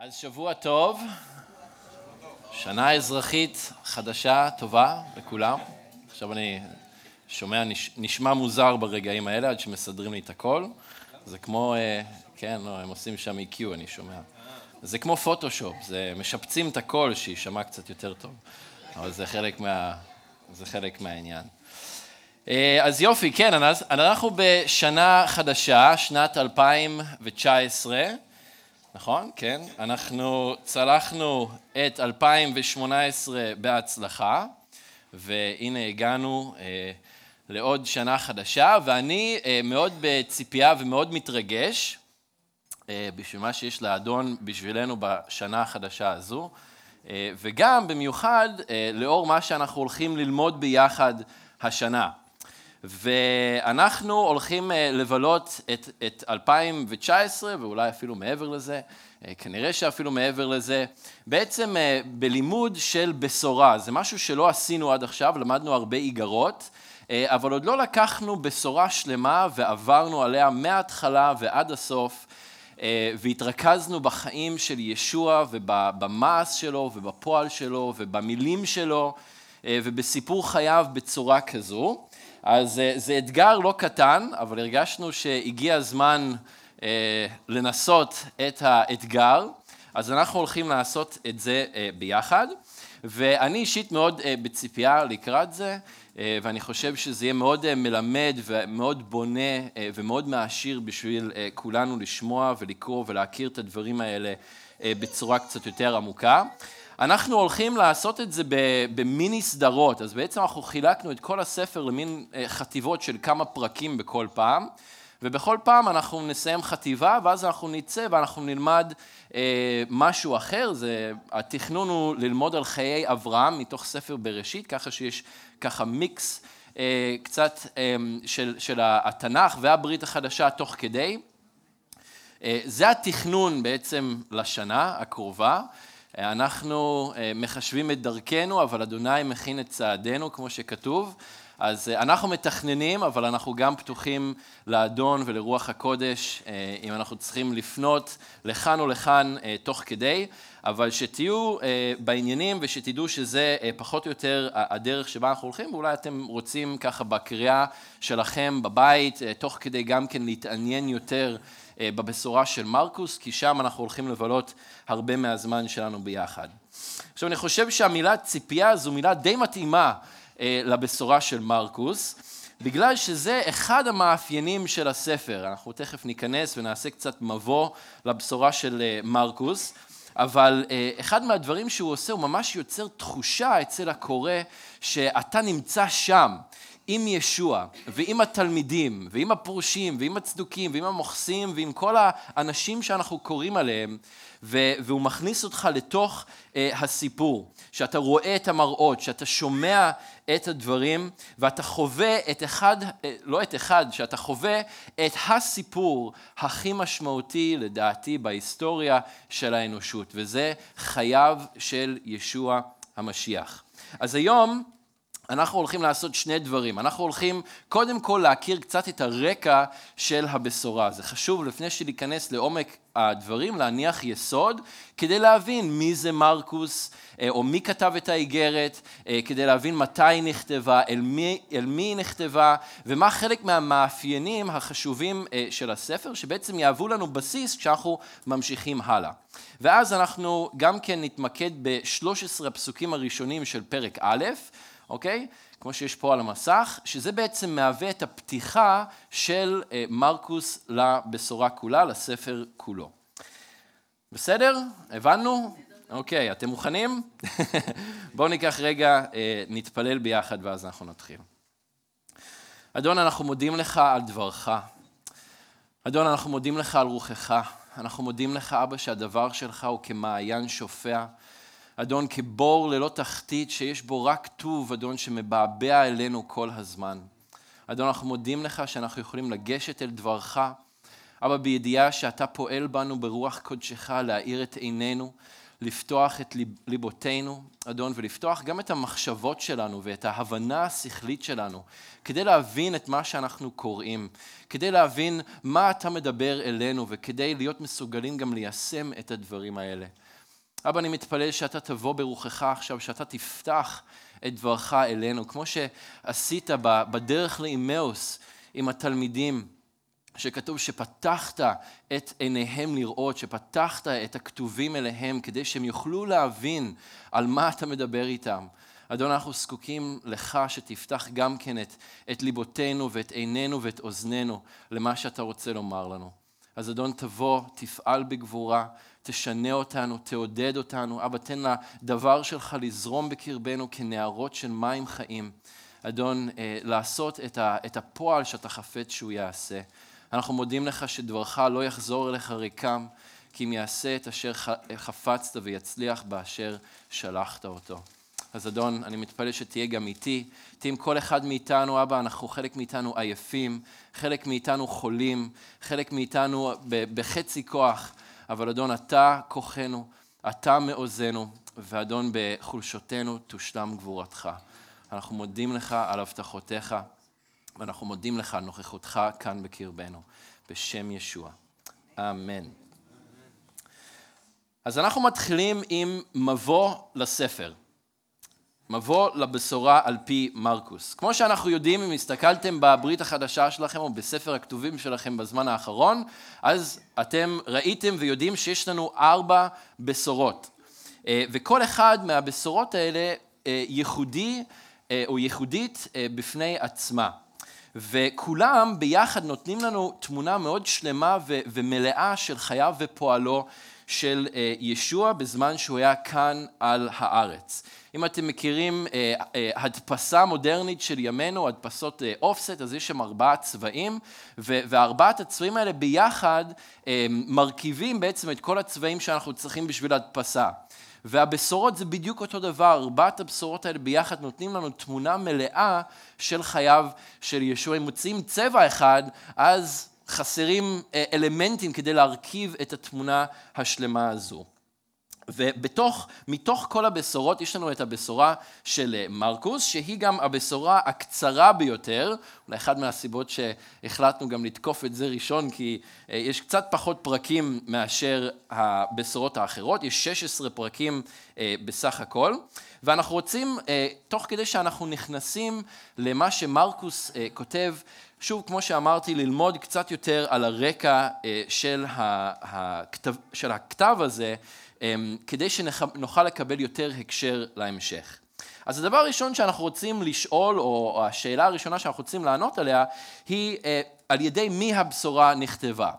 אז שבוע טוב, שנה אזרחית חדשה, טובה לכולם. עכשיו אני שומע, נשמע מוזר ברגעים האלה עד שמסדרים לי את הכל. זה כמו, אה, כן, לא, הם עושים שם EQ, אני שומע. זה כמו פוטושופ, זה משפצים את הכל שיישמע קצת יותר טוב. אבל זה חלק, מה, זה חלק מהעניין. אה, אז יופי, כן, אנחנו בשנה חדשה, שנת 2019. נכון? כן. אנחנו צלחנו את 2018 בהצלחה, והנה הגענו אה, לעוד שנה חדשה, ואני אה, מאוד בציפייה ומאוד מתרגש אה, בשביל מה שיש לאדון בשבילנו בשנה החדשה הזו, אה, וגם במיוחד אה, לאור מה שאנחנו הולכים ללמוד ביחד השנה. ואנחנו הולכים אה, לבלות את, את 2019, ואולי אפילו מעבר לזה, אה, כנראה שאפילו מעבר לזה, בעצם אה, בלימוד של בשורה. זה משהו שלא עשינו עד עכשיו, למדנו הרבה איגרות, אבל עוד לא לקחנו בשורה שלמה ועברנו עליה מההתחלה ועד הסוף. והתרכזנו בחיים של ישוע ובמעש שלו ובפועל שלו ובמילים שלו ובסיפור חייו בצורה כזו. אז אה, זה אתגר לא קטן, אבל הרגשנו שהגיע הזמן אה, לנסות את האתגר, אז אנחנו הולכים לעשות את זה אה, ביחד. ואני אישית מאוד אה, בציפייה לקראת זה, ואני חושב שזה יהיה מאוד אה, מלמד ומאוד בונה אה, ומאוד מעשיר בשביל אה, כולנו לשמוע ולקרוא ולהכיר את הדברים האלה אה, בצורה קצת יותר עמוקה. אנחנו הולכים לעשות את זה במיני סדרות, אז בעצם אנחנו חילקנו את כל הספר למין אה, חטיבות של כמה פרקים בכל פעם, ובכל פעם אנחנו נסיים חטיבה, ואז אנחנו נצא ואנחנו נלמד אה, משהו אחר. זה, התכנון הוא ללמוד על חיי אברהם מתוך ספר בראשית, ככה שיש ככה מיקס אה, קצת אה, של, של התנ"ך והברית החדשה תוך כדי. אה, זה התכנון בעצם לשנה הקרובה. אנחנו אה, מחשבים את דרכנו, אבל אדוני מכין את צעדינו, כמו שכתוב. אז אה, אנחנו מתכננים, אבל אנחנו גם פתוחים לאדון ולרוח הקודש, אה, אם אנחנו צריכים לפנות לכאן או לכאן תוך כדי, אבל שתהיו בעניינים ושתדעו שזה פחות או יותר הדרך שבה אנחנו הולכים, ואולי אתם רוצים ככה בקריאה שלכם בבית, תוך כדי גם כן להתעניין יותר אה, בבשורה של מרקוס, כי שם אנחנו הולכים לבלות הרבה מהזמן שלנו ביחד. עכשיו אני חושב שהמילה ציפייה זו מילה די מתאימה אה, לבשורה של מרקוס, בגלל שזה אחד המאפיינים של הספר. אנחנו תכף ניכנס ונעשה קצת מבוא לבשורה של אה, מרקוס. אבל אחד מהדברים שהוא עושה, הוא ממש יוצר תחושה אצל הקורא שאתה נמצא שם. עם ישוע, ועם התלמידים, ועם הפרושים, ועם הצדוקים, ועם המוכסים, ועם כל האנשים שאנחנו קוראים עליהם, והוא מכניס אותך לתוך אה, הסיפור, שאתה רואה את המראות, שאתה שומע את הדברים, ואתה חווה את אחד, אה, לא את אחד, שאתה חווה את הסיפור הכי משמעותי לדעתי בהיסטוריה של האנושות, וזה חייו של ישוע המשיח. אז היום אנחנו הולכים לעשות שני דברים. אנחנו הולכים קודם כל להכיר קצת את הרקע של הבשורה. זה חשוב לפני שניכנס לעומק הדברים, להניח יסוד, כדי להבין מי זה מרקוס, אה, או מי כתב את האיגרת, אה, כדי להבין מתי היא נכתבה, אל מי, אל מי היא נכתבה, ומה חלק מהמאפיינים החשובים אה, של הספר, שבעצם יהוו לנו בסיס כשאנחנו ממשיכים הלאה. ואז אנחנו גם כן נתמקד ב-13 הפסוקים הראשונים של פרק א', אוקיי? כמו שיש פה על המסך, שזה בעצם מהווה את הפתיחה של אה, מרקוס לבשורה כולה, לספר כולו. בסדר? הבנו? אוקיי, אתם מוכנים? בואו ניקח רגע, אה, נתפלל ביחד ואז אנחנו נתחיל. אדון, אנחנו מודים לך על דברך. אדון, אנחנו מודים לך על רוחך. אנחנו מודים לך, אבא, שהדבר שלך הוא כמעיין שופע. אדון, כבור ללא תחתית שיש בו רק טוב, אדון, שמבעבע אלינו כל הזמן. אדון, אנחנו מודים לך שאנחנו יכולים לגשת אל דברך, אבא, בידיעה שאתה פועל בנו ברוח קודשך להאיר את עינינו, לפתוח את ליבותינו, אדון, ולפתוח גם את המחשבות שלנו ואת ההבנה השכלית שלנו, כדי להבין את מה שאנחנו קוראים, כדי להבין מה אתה מדבר אלינו, וכדי להיות מסוגלים גם ליישם את הדברים האלה. אבא, אני מתפלל שאתה תבוא ברוחך עכשיו, שאתה תפתח את דברך אלינו, כמו שעשית בדרך לאימאוס עם התלמידים. שכתוב שפתחת את עיניהם לראות, שפתחת את הכתובים אליהם כדי שהם יוכלו להבין על מה אתה מדבר איתם. אדון, אנחנו זקוקים לך שתפתח גם כן את, את ליבותינו ואת עינינו ואת אוזנינו למה שאתה רוצה לומר לנו. אז אדון, תבוא, תפעל בגבורה, תשנה אותנו, תעודד אותנו. אבא, תן לדבר שלך לזרום בקרבנו כנערות של מים חיים. אדון, אה, לעשות את הפועל שאתה חפץ שהוא יעשה. אנחנו מודים לך שדברך לא יחזור אליך ריקם, כי אם יעשה את אשר חפצת ויצליח באשר שלחת אותו. אז אדון, אני מתפלל שתהיה גם איתי, תהיה עם כל אחד מאיתנו, אבא, אנחנו חלק מאיתנו עייפים, חלק מאיתנו חולים, חלק מאיתנו בחצי כוח, אבל אדון, אתה כוחנו, אתה מעוזנו, ואדון, בחולשותינו תושלם גבורתך. אנחנו מודים לך על הבטחותיך. ואנחנו מודים לך על נוכחותך כאן בקרבנו, בשם ישוע. אמן. אז אנחנו מתחילים עם מבוא לספר. מבוא לבשורה על פי מרקוס. כמו שאנחנו יודעים, אם הסתכלתם בברית החדשה שלכם או בספר הכתובים שלכם בזמן האחרון, אז אתם ראיתם ויודעים שיש לנו ארבע בשורות. אה, וכל אחד מהבשורות האלה אה, ייחודי אה, או ייחודית בפני עצמה. וכולם ביחד נותנים לנו תמונה מאוד שלמה ומלאה של חייו ופועלו של אה, ישוע בזמן שהוא היה כאן על הארץ. אם אתם מכירים אה, אה, הדפסה מודרנית של ימינו, הדפסות אופסט, אז יש שם ארבעה צבעים, וארבעת הצבעים האלה ביחד מרכיבים בעצם את כל הצבעים שאנחנו צריכים בשביל הדפסה. והבשורות זה בדיוק אותו דבר, ארבעת הבשורות האלה ביחד נותנים לנו תמונה מלאה של חייו של ישוע. אם מוצאים צבע אחד, אז חסרים אה, אלמנטים כדי להרכיב את התמונה השלמה הזו. ובתוך, מתוך כל הבשורות יש לנו את הבשורה של אה, מרקוס, שהיא גם הבשורה הקצרה ביותר, אולי אחת מהסיבות שהחלטנו גם לתקוף את זה ראשון, כי אה, יש קצת פחות פרקים מאשר הבשורות האחרות, יש 16 פרקים בסך הכל, ואנחנו רוצים, תוך כדי שאנחנו נכנסים למה שמרקוס כותב, שוב, כמו שאמרתי, ללמוד קצת יותר על הרקע של הכתב, של הכתב הזה, אמ, כדי שנוכל לקבל יותר הקשר להמשך. אז הדבר הראשון שאנחנו רוצים לשאול, או השאלה הראשונה שאנחנו רוצים לענות עליה, היא אה, על ידי מי הבשורה נכתבה.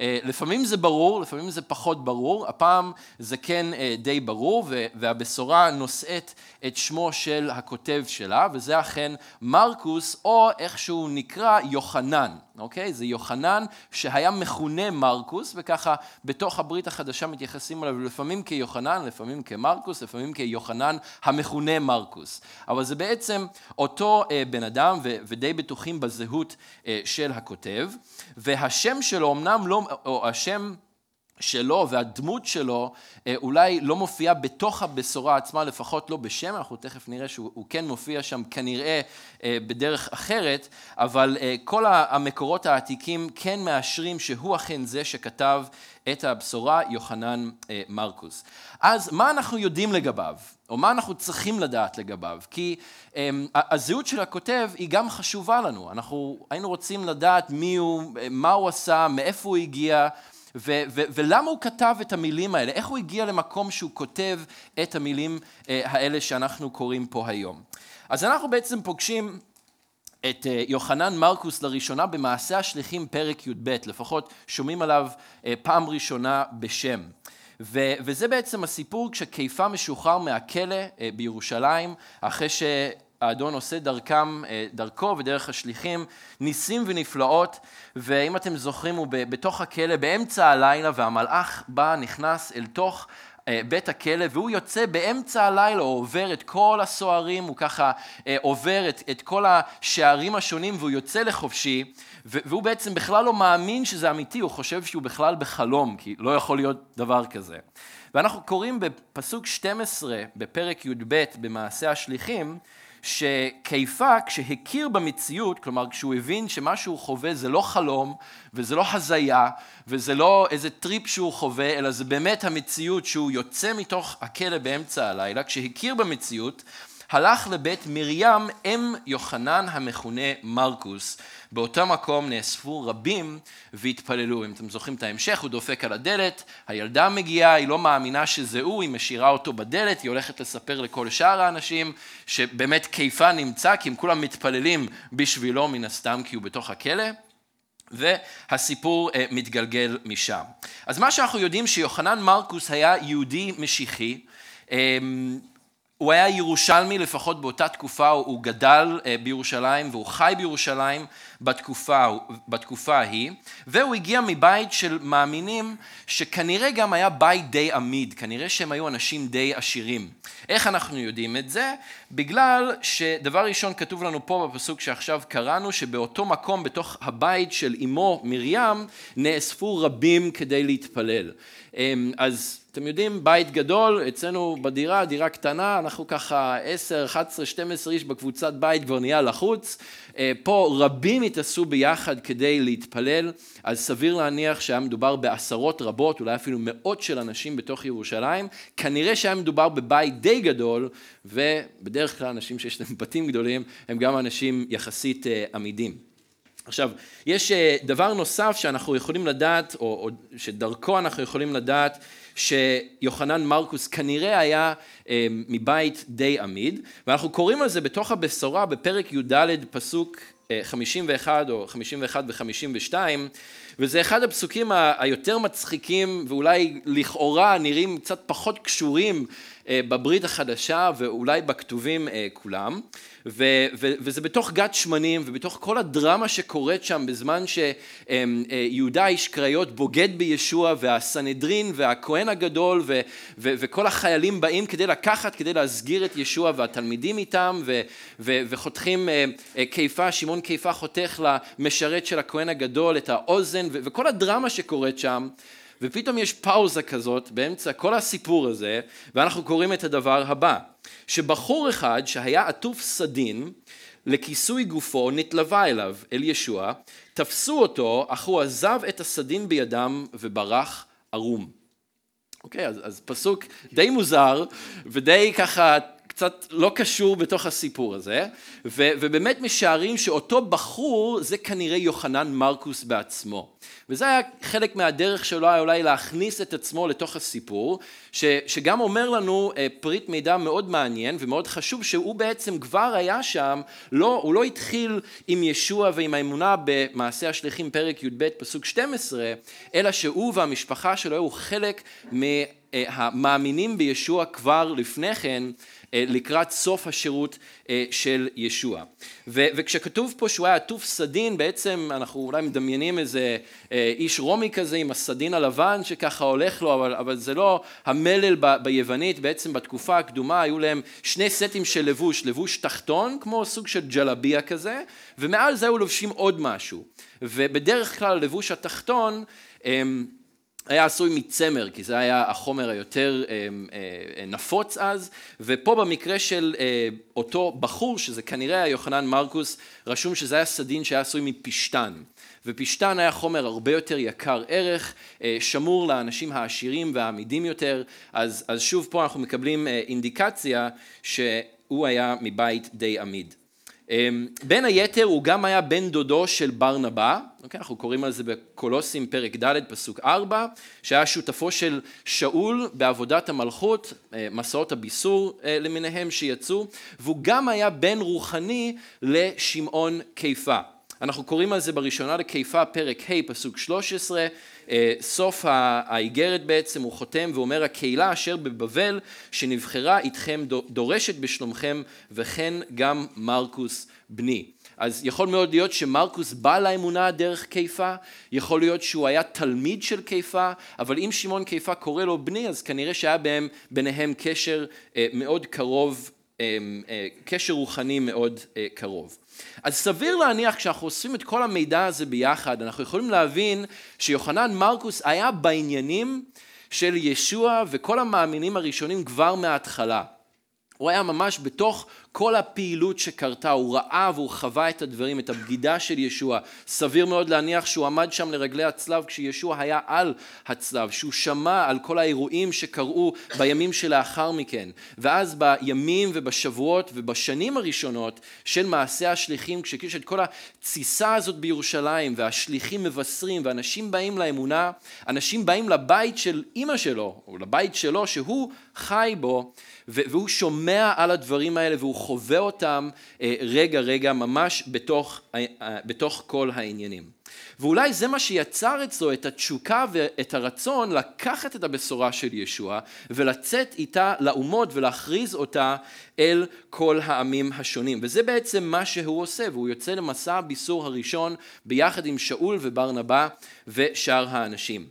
אה, לפעמים זה ברור, לפעמים זה פחות ברור, הפעם זה כן אה, די ברור, והבשורה נושאת את שמו של הכותב שלה, וזה אכן מרקוס, או איך שהוא נקרא יוחנן, אוקיי? זה יוחנן שהיה מכונה מרקוס, וככה בתוך הברית החדשה מתייחסים אליו לפעמים כיוחנן, לפעמים כמרקוס, לפעמים כיוחנן המכונה מרקוס. אבל זה בעצם אותו אה, בן אדם, ודי בטוחים בזהות של הכותב, והשם שלו אמנם לא, או השם שלו והדמות שלו אה, אולי לא מופיעה בתוך הבשורה עצמה, לפחות לא בשם, אנחנו תכף נראה שהוא כן מופיע שם כנראה אה, בדרך אחרת, אבל אה, כל המקורות העתיקים כן מאשרים שהוא אכן זה שכתב את הבשורה, יוחנן מרקוס. אז מה אנחנו יודעים לגביו? או מה אנחנו צריכים לדעת לגביו? כי הזהות של הכותב היא גם חשובה לנו. אנחנו היינו רוצים לדעת מי הוא, מה הוא עשה, מאיפה הוא הגיע, ו- ו- ולמה הוא כתב את המילים האלה? איך הוא הגיע למקום שהוא כותב את המילים אה, האלה שאנחנו קוראים פה היום? אז אנחנו בעצם פוגשים את אה, יוחנן מרקוס לראשונה במעשה השליחים פרק י"ב, לפחות שומעים עליו אה, פעם ראשונה בשם. ו- וזה בעצם הסיפור כשקיפה משוחרר מהכלא בירושלים, אחרי האדון עושה דרכם, דרכו ודרך השליחים, ניסים ונפלאות, ואם אתם זוכרים, הוא בתוך הכלא באמצע הלילה, והמלאך בא, נכנס אל תוך בית הכלא, והוא יוצא באמצע הלילה, הוא עובר את כל הסוהרים, הוא ככה עובר את, את כל השערים השונים, והוא יוצא לחופשי, והוא בעצם בכלל לא מאמין שזה אמיתי, הוא חושב שהוא בכלל בחלום, כי לא יכול להיות דבר כזה. ואנחנו קוראים בפסוק 12 בפרק י"ב במעשה השליחים, שכיפא כשהכיר במציאות, כלומר כשהוא הבין שמה שהוא חווה זה לא חלום וזה לא הזיה וזה לא איזה טריפ שהוא חווה, אלא זה באמת המציאות שהוא יוצא מתוך הכלא באמצע הלילה, כשהכיר במציאות, הלך לבית מרים אם יוחנן המכונה מרקוס. באותו מקום נאספו רבים והתפללו. אם אתם זוכרים את ההמשך, הוא דופק על הדלת, הילדה מגיעה, היא לא מאמינה שזה הוא, היא משאירה אותו בדלת, היא הולכת לספר לכל שאר האנשים שבאמת כיפה נמצא, כי הם כולם מתפללים בשבילו מן הסתם, כי הוא בתוך הכלא. והסיפור uh, מתגלגל משם. אז מה שאנחנו יודעים שיוחנן מרקוס היה יהודי משיחי, um, הוא היה ירושלמי לפחות באותה תקופה, הוא גדל אה, בירושלים והוא חי בירושלים בתקופה, בתקופה ההיא, והוא הגיע מבית של מאמינים שכנראה גם היה בית די עמיד, כנראה שהם היו אנשים די עשירים. איך אנחנו יודעים את זה? בגלל שדבר ראשון כתוב לנו פה בפסוק שעכשיו קראנו, שבאותו מקום בתוך הבית של אמו מרים נאספו רבים כדי להתפלל. אמ, אז אתם יודעים, בית גדול, אצלנו בדירה, דירה קטנה, אנחנו ככה 10, 11, 12 איש בקבוצת בית כבר נהיה לחוץ. אה, פה רבים התעשו ביחד כדי להתפלל, אז סביר להניח שהיה מדובר בעשרות רבות, אולי אפילו מאות של אנשים בתוך ירושלים. כנראה שהיה מדובר בבית די גדול, ובדרך כלל אנשים שיש להם בתים גדולים, הם גם אנשים יחסית אה, עמידים. עכשיו, יש אה, דבר נוסף שאנחנו יכולים לדעת, או, או שדרכו אנחנו יכולים לדעת, שיוחנן מרקוס כנראה היה אה, מבית די עמיד, ואנחנו קוראים על זה בתוך הבשורה בפרק י"ד פסוק אה, 51 או 51 ו-52, וזה אחד הפסוקים היותר מצחיקים ואולי לכאורה נראים קצת פחות קשורים אה, בברית החדשה ואולי בכתובים אה, כולם. ו, ו, וזה בתוך גת שמנים ובתוך כל הדרמה שקורית שם בזמן שיהודה איש קריות בוגד בישוע והסנהדרין והכהן הגדול ו, ו, וכל החיילים באים כדי לקחת, כדי להסגיר את ישוע והתלמידים איתם ו, ו, וחותכים כיפה, שמעון כיפה חותך למשרת של הכהן הגדול את האוזן ו, וכל הדרמה שקורית שם ופתאום יש פאוזה כזאת באמצע כל הסיפור הזה, ואנחנו קוראים את הדבר הבא, שבחור אחד שהיה עטוף סדין לכיסוי גופו נתלווה אליו, אל ישוע, תפסו אותו, אך הוא עזב את הסדין בידם וברח ערום. אוקיי, אז, אז פסוק די מוזר ודי ככה קצת לא קשור בתוך הסיפור הזה, ו, ובאמת משערים שאותו בחור זה כנראה יוחנן מרקוס בעצמו. וזה היה חלק מהדרך שלו היה אולי להכניס את עצמו לתוך הסיפור, ש, שגם אומר לנו אה, פריט מידע מאוד מעניין ומאוד חשוב, שהוא בעצם כבר היה שם, לא, הוא לא התחיל עם ישוע ועם האמונה במעשה השליחים פרק י"ב פסוק 12, אלא שהוא והמשפחה שלו היו חלק מהמאמינים בישוע כבר לפני כן אה, לקראת סוף השירות אה, של ישוע. וכשכתוב פה שהוא היה עטוף סדין, בעצם אנחנו אולי מדמיינים איזה אה, איש רומי כזה עם הסדין הלבן שככה הולך לו, אבל, אבל זה לא המלל ב, ביוונית, בעצם בתקופה הקדומה היו להם שני סטים של לבוש, לבוש תחתון, כמו סוג של ג'לביה כזה, ומעל זה היו לובשים עוד משהו. ובדרך כלל הלבוש התחתון היה עשוי מצמר, כי זה היה החומר היותר אה, אה, נפוץ אז, ופה במקרה של אה, אותו בחור, שזה כנראה היה יוחנן מרקוס, רשום שזה היה סדין שהיה עשוי מפשתן. ופשתן היה חומר הרבה יותר יקר ערך, שמור לאנשים העשירים והעמידים יותר, אז, אז שוב פה אנחנו מקבלים אינדיקציה שהוא היה מבית די עמיד. אמ, בין היתר הוא גם היה בן דודו של ברנבא, אוקיי, אנחנו קוראים על זה בקולוסים פרק ד' פסוק 4, שהיה שותפו של שאול בעבודת המלכות, אה, מסעות הביסור אה, למיניהם שיצאו, והוא גם היה בן רוחני לשמעון קיפה. אנחנו קוראים על זה בראשונה לקיפה פרק ה' פסוק 13, בסוף האיגרת בעצם הוא חותם ואומר הקהילה אשר בבבל שנבחרה איתכם דורשת בשלומכם וכן גם מרקוס בני. אז יכול מאוד להיות שמרקוס בא לאמונה דרך קיפה, יכול להיות שהוא היה תלמיד של קיפה, אבל אם שמעון קיפה קורא לו בני, אז כנראה שהיה בהם, ביניהם קשר אה, מאוד קרוב, אה, אה, קשר רוחני מאוד קרוב. אז סביר להניח כשאנחנו אוספים את כל המידע הזה ביחד, אנחנו יכולים להבין שיוחנן מרקוס היה בעניינים של ישוע וכל המאמינים הראשונים כבר מההתחלה. הוא היה ממש בתוך כל הפעילות שקרתה, הוא ראה והוא חווה את הדברים, את הבגידה של ישוע. סביר מאוד להניח שהוא עמד שם לרגלי הצלב כשישוע היה על הצלב, שהוא שמע על כל האירועים שקרו בימים שלאחר מכן. ואז בימים ובשבועות ובשנים הראשונות של מעשה השליחים, כשיש את כל התסיסה הזאת בירושלים והשליחים מבשרים ואנשים באים לאמונה, אנשים באים לבית של אימא שלו, או לבית שלו שהוא חי בו, והוא שומע על הדברים האלה והוא חווה אותם אה, רגע רגע ממש בתוך, אה, בתוך כל העניינים. ואולי זה מה שיצר אצלו את התשוקה ואת הרצון לקחת את הבשורה של ישוע ולצאת איתה לאומות ולהכריז אותה אל כל העמים השונים. וזה בעצם מה שהוא עושה, והוא יוצא למסע הביסור הראשון ביחד עם שאול וברנבא ושאר האנשים.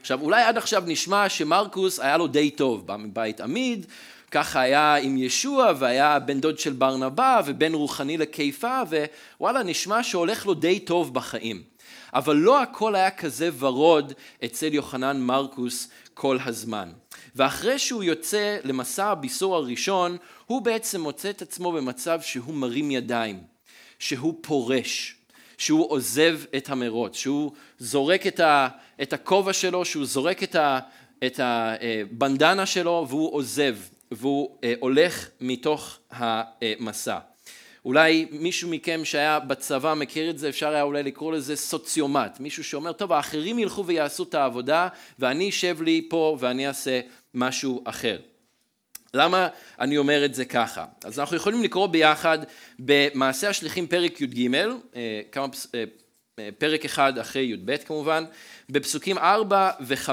עכשיו אולי עד עכשיו נשמע שמרקוס היה לו די טוב, בא מבית עמיד, ככה היה עם ישוע והיה בן דוד של ברנבא ובן רוחני לקיפה ווואלה נשמע שהולך לו די טוב בחיים. אבל לא הכל היה כזה ורוד אצל יוחנן מרקוס כל הזמן. ואחרי שהוא יוצא למסע הביסור הראשון, הוא בעצם מוצא את עצמו במצב שהוא מרים ידיים, שהוא פורש, שהוא עוזב את המרוץ, שהוא זורק את הכובע שלו, שהוא זורק את הבנדנה שלו והוא עוזב, והוא אה, הולך מתוך המסע. אולי מישהו מכם שהיה בצבא מכיר את זה, אפשר היה אולי לקרוא לזה סוציומט, מישהו שאומר, טוב, האחרים ילכו ויעשו את העבודה ואני אשב לי פה ואני אעשה משהו אחר. למה אני אומר את זה ככה? אז אנחנו יכולים לקרוא ביחד במעשה השליחים פרק י"ג, אה, אה, פרק אחד אחרי י"ב כמובן, בפסוקים 4 ו-5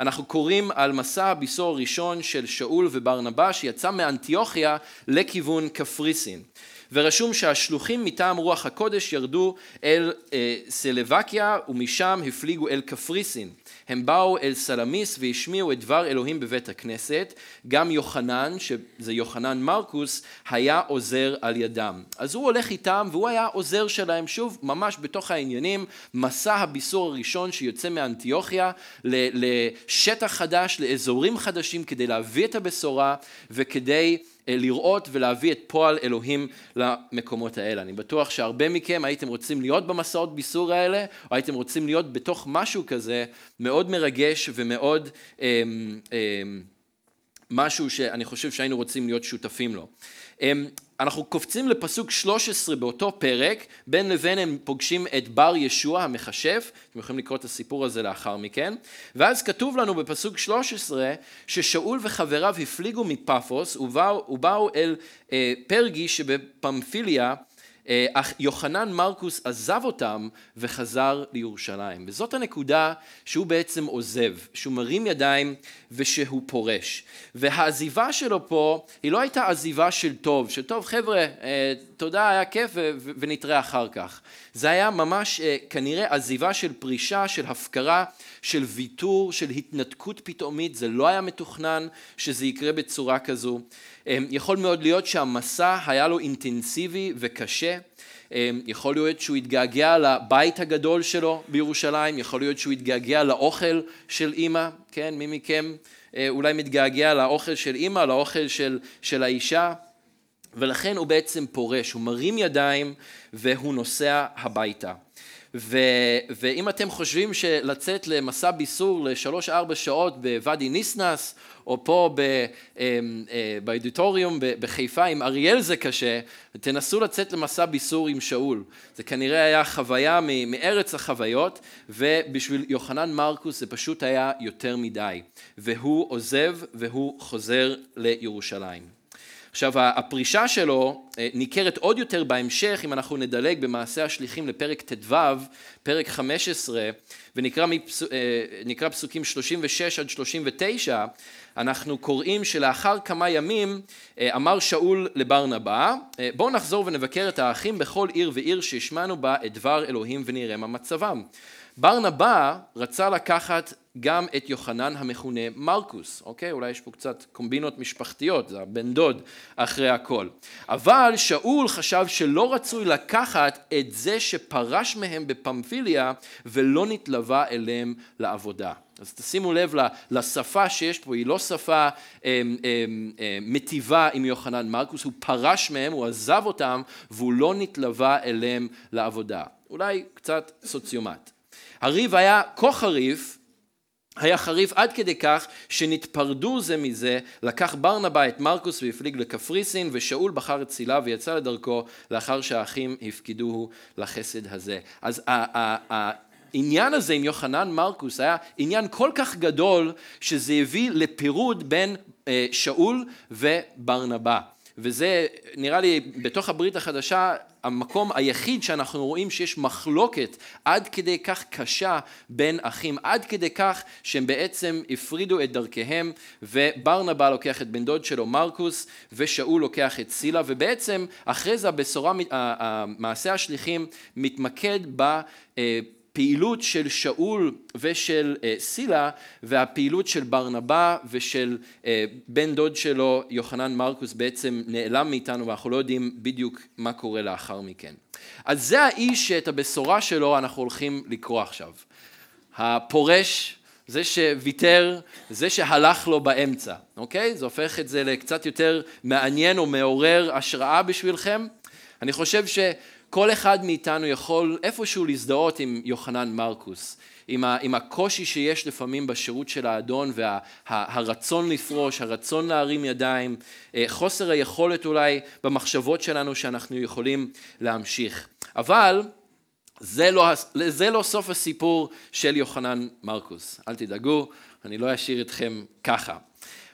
אנחנו קוראים על מסע הביסור הראשון של שאול וברנבא שיצא מאנטיוכיה לכיוון קפריסין. ורשום שהשלוחים מטעם רוח הקודש ירדו אל אה, סלבקיה ומשם הפליגו אל קפריסין. הם באו אל סלמיס והשמיעו את דבר אלוהים בבית הכנסת, גם יוחנן, שזה יוחנן מרקוס, היה עוזר על ידם. אז הוא הולך איתם והוא היה עוזר שלהם, שוב, ממש בתוך העניינים, מסע הביסור הראשון שיוצא מאנטיוכיה לשטח חדש, לאזורים חדשים, כדי להביא את הבשורה וכדי לראות ולהביא את פועל אלוהים למקומות האלה. אני בטוח שהרבה מכם הייתם רוצים להיות במסעות ביסור האלה, או הייתם רוצים להיות בתוך משהו כזה מאוד מרגש ומאוד אה, אה, משהו שאני חושב שהיינו רוצים להיות שותפים לו. אמ, אנחנו קופצים לפסוק 13 באותו פרק, בין לבין הם פוגשים את בר ישוע המכשף, אתם יכולים לקרוא את הסיפור הזה לאחר מכן, ואז כתוב לנו בפסוק 13 ששאול וחבריו הפליגו מפפוס ובאו, ובאו אל אה, פרגי שבפמפיליה אך יוחנן מרקוס עזב אותם וחזר לירושלים. וזאת הנקודה שהוא בעצם עוזב, שהוא מרים ידיים ושהוא פורש. והעזיבה שלו פה היא לא הייתה עזיבה של טוב, של טוב חבר'ה, אה, תודה, היה כיף ונתראה אחר כך. זה היה ממש אה, כנראה עזיבה של פרישה, של הפקרה, של ויתור, של התנתקות פתאומית, זה לא היה מתוכנן שזה יקרה בצורה כזו. אמ, יכול מאוד להיות שהמסע היה לו אינטנסיבי וקשה, אמ, יכול להיות שהוא התגעגע לבית הגדול שלו בירושלים, יכול להיות שהוא התגעגע לאוכל של אימא, כן, מי מכם אה, אולי מתגעגע לאוכל של אימא, לאוכל של, של האישה, ולכן הוא בעצם פורש, הוא מרים ידיים והוא נוסע הביתה. ו, ואם אתם חושבים שלצאת למסע ביסור לשלוש ארבע שעות בוואדי ניסנס או פה אמ, אה, באודיטוריום בחיפה עם אריאל זה קשה, תנסו לצאת למסע ביסור עם שאול. זה כנראה היה חוויה מארץ החוויות, ובשביל יוחנן מרקוס זה פשוט היה יותר מדי. והוא עוזב והוא חוזר לירושלים. עכשיו הפרישה שלו אה, ניכרת עוד יותר בהמשך אם אנחנו נדלג במעשה השליחים לפרק ט"ו, פרק 15 ונקרא מפס... אה, פסוקים 36 עד 39 אנחנו קוראים שלאחר כמה ימים אה, אמר שאול לברנבא בואו נחזור ונבקר את האחים בכל עיר ועיר שהשמענו בה את דבר אלוהים ונראה מה מצבם. ברנבא רצה לקחת גם את יוחנן המכונה מרקוס, אוקיי? אולי יש פה קצת קומבינות משפחתיות, זה הבן דוד אחרי הכל. אבל שאול חשב שלא רצוי לקחת את זה שפרש מהם בפמפיליה ולא נתלווה אליהם לעבודה. אז תשימו לב לשפה שיש פה, היא לא שפה אה, אה, אה, מטיבה עם יוחנן מרקוס, הוא פרש מהם, הוא עזב אותם והוא לא נתלווה אליהם לעבודה. אולי קצת סוציומט. הריב היה כה חריף, היה חריף עד כדי כך שנתפרדו זה מזה, לקח ברנבא את מרקוס והפליג לקפריסין ושאול בחר את צילה ויצא לדרכו לאחר שהאחים הפקידוהו לחסד הזה. אז העניין הזה עם יוחנן מרקוס היה עניין כל כך גדול שזה הביא לפירוד בין אה, שאול וברנבא. וזה נראה לי בתוך הברית החדשה המקום היחיד שאנחנו רואים שיש מחלוקת עד כדי כך קשה בין אחים, עד כדי כך שהם בעצם הפרידו את דרכיהם וברנבא לוקח את בן דוד שלו מרקוס ושאול לוקח את סילה ובעצם אחרי זה הבשורה, מעשה השליחים מתמקד ב... הפעילות של שאול ושל אה, סילה והפעילות של ברנבא ושל אה, בן דוד שלו יוחנן מרקוס בעצם נעלם מאיתנו ואנחנו לא יודעים בדיוק מה קורה לאחר מכן. אז זה האיש שאת הבשורה שלו אנחנו הולכים לקרוא עכשיו. הפורש זה שוויתר, זה שהלך לו באמצע, אוקיי? זה הופך את זה לקצת יותר מעניין או מעורר השראה בשבילכם. אני חושב ש... כל אחד מאיתנו יכול איפשהו להזדהות עם יוחנן מרקוס, עם, ה, עם הקושי שיש לפעמים בשירות של האדון והרצון וה, לפרוש, הרצון להרים ידיים, אה, חוסר היכולת אולי במחשבות שלנו שאנחנו יכולים להמשיך. אבל זה לא, זה לא סוף הסיפור של יוחנן מרקוס, אל תדאגו, אני לא אשאיר אתכם ככה.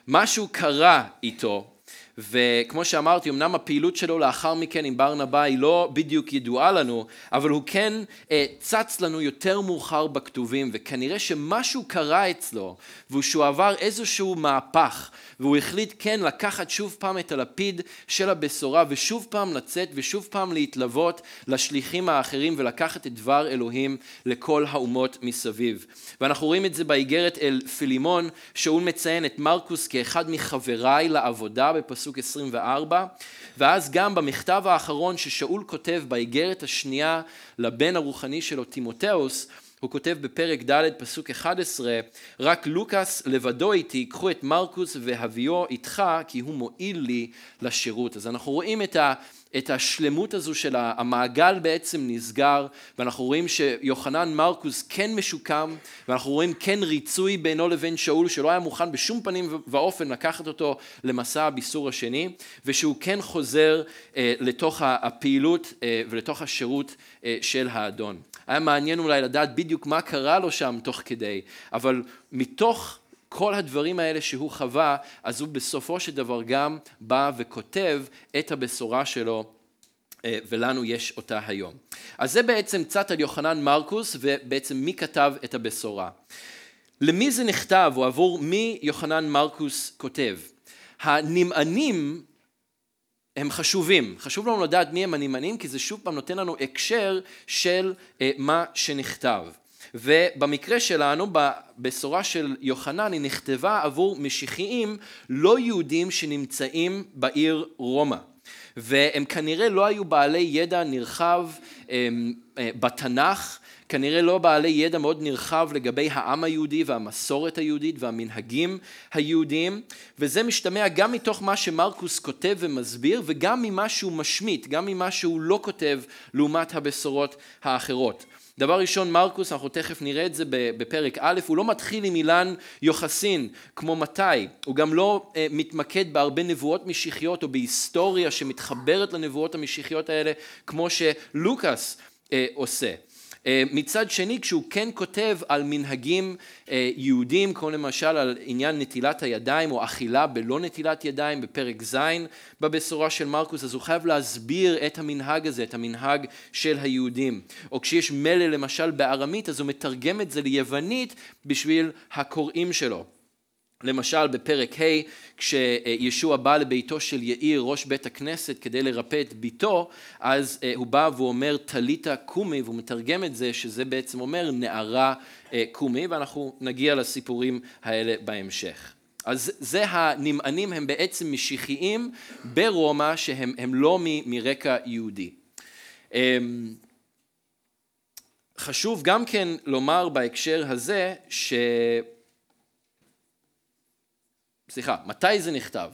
משהו קרה איתו וכמו שאמרתי, אמנם הפעילות שלו לאחר מכן עם ברנבא היא לא בדיוק ידועה לנו, אבל הוא כן אה, צץ לנו יותר מאוחר בכתובים, וכנראה שמשהו קרה אצלו, ושהוא עבר איזשהו מהפך, והוא החליט כן לקחת שוב פעם את הלפיד של הבשורה, ושוב פעם לצאת, ושוב פעם להתלוות לשליחים האחרים, ולקחת את דבר אלוהים לכל האומות מסביב. ואנחנו רואים את זה באיגרת אל פילימון, שאול מציין את מרקוס כאחד מחבריי לעבודה בפסוק פסוק 24, ואז גם במכתב האחרון ששאול כותב באיגרת השנייה לבן הרוחני שלו תימותאוס, הוא כותב בפרק ד' פסוק 11, רק לוקאס לבדו איתי, קחו את מרקוס והביאו איתך, כי הוא מועיל לי לשירות. אז אנחנו רואים את ה... את השלמות הזו של המעגל בעצם נסגר ואנחנו רואים שיוחנן מרקוס כן משוקם ואנחנו רואים כן ריצוי בינו לבין שאול שלא היה מוכן בשום פנים ואופן לקחת אותו למסע הביסור השני ושהוא כן חוזר אה, לתוך הפעילות אה, ולתוך השירות אה, של האדון. היה מעניין אולי לדעת בדיוק מה קרה לו שם תוך כדי אבל מתוך כל הדברים האלה שהוא חווה, אז הוא בסופו של דבר גם בא וכותב את הבשורה שלו אה, ולנו יש אותה היום. אז זה בעצם קצת על יוחנן מרקוס ובעצם מי כתב את הבשורה. למי זה נכתב או עבור מי יוחנן מרקוס כותב? הנמענים הם חשובים, חשוב לנו לדעת מי הם הנמענים כי זה שוב פעם נותן לנו הקשר של אה, מה שנכתב. ובמקרה שלנו, בבשורה של יוחנן, היא נכתבה עבור משיחיים לא יהודים שנמצאים בעיר רומא. והם כנראה לא היו בעלי ידע נרחב אמ, אה, בתנ"ך, כנראה לא בעלי ידע מאוד נרחב לגבי העם היהודי והמסורת היהודית והמנהגים היהודיים, וזה משתמע גם מתוך מה שמרקוס כותב ומסביר וגם ממה שהוא משמיט, גם ממה שהוא לא כותב לעומת הבשורות האחרות. דבר ראשון, מרקוס, אנחנו תכף נראה את זה בפרק א', הוא לא מתחיל עם אילן יוחסין כמו מתי, הוא גם לא uh, מתמקד בהרבה נבואות משיחיות או בהיסטוריה שמתחברת לנבואות המשיחיות האלה כמו שלוקאס uh, עושה. אה, מצד שני, כשהוא כן כותב על מנהגים אה, יהודים, כמו למשל על עניין נטילת הידיים או אכילה בלא נטילת ידיים בפרק ז' בבשורה של מרקוס, אז הוא חייב להסביר את המנהג הזה, את המנהג של היהודים. או כשיש מלל למשל בארמית, אז הוא מתרגם את זה ליוונית בשביל הקוראים שלו. למשל בפרק ה' כשישוע בא לביתו של יאיר ראש בית הכנסת כדי לרפא את ביתו אז אה, הוא בא והוא אומר טליטה קומי והוא מתרגם את זה שזה בעצם אומר נערה אה, קומי ואנחנו נגיע לסיפורים האלה בהמשך. אז זה הנמענים הם בעצם משיחיים ברומא שהם לא מרקע יהודי. אמ, חשוב גם כן לומר בהקשר הזה ש... סליחה, מתי זה נכתב?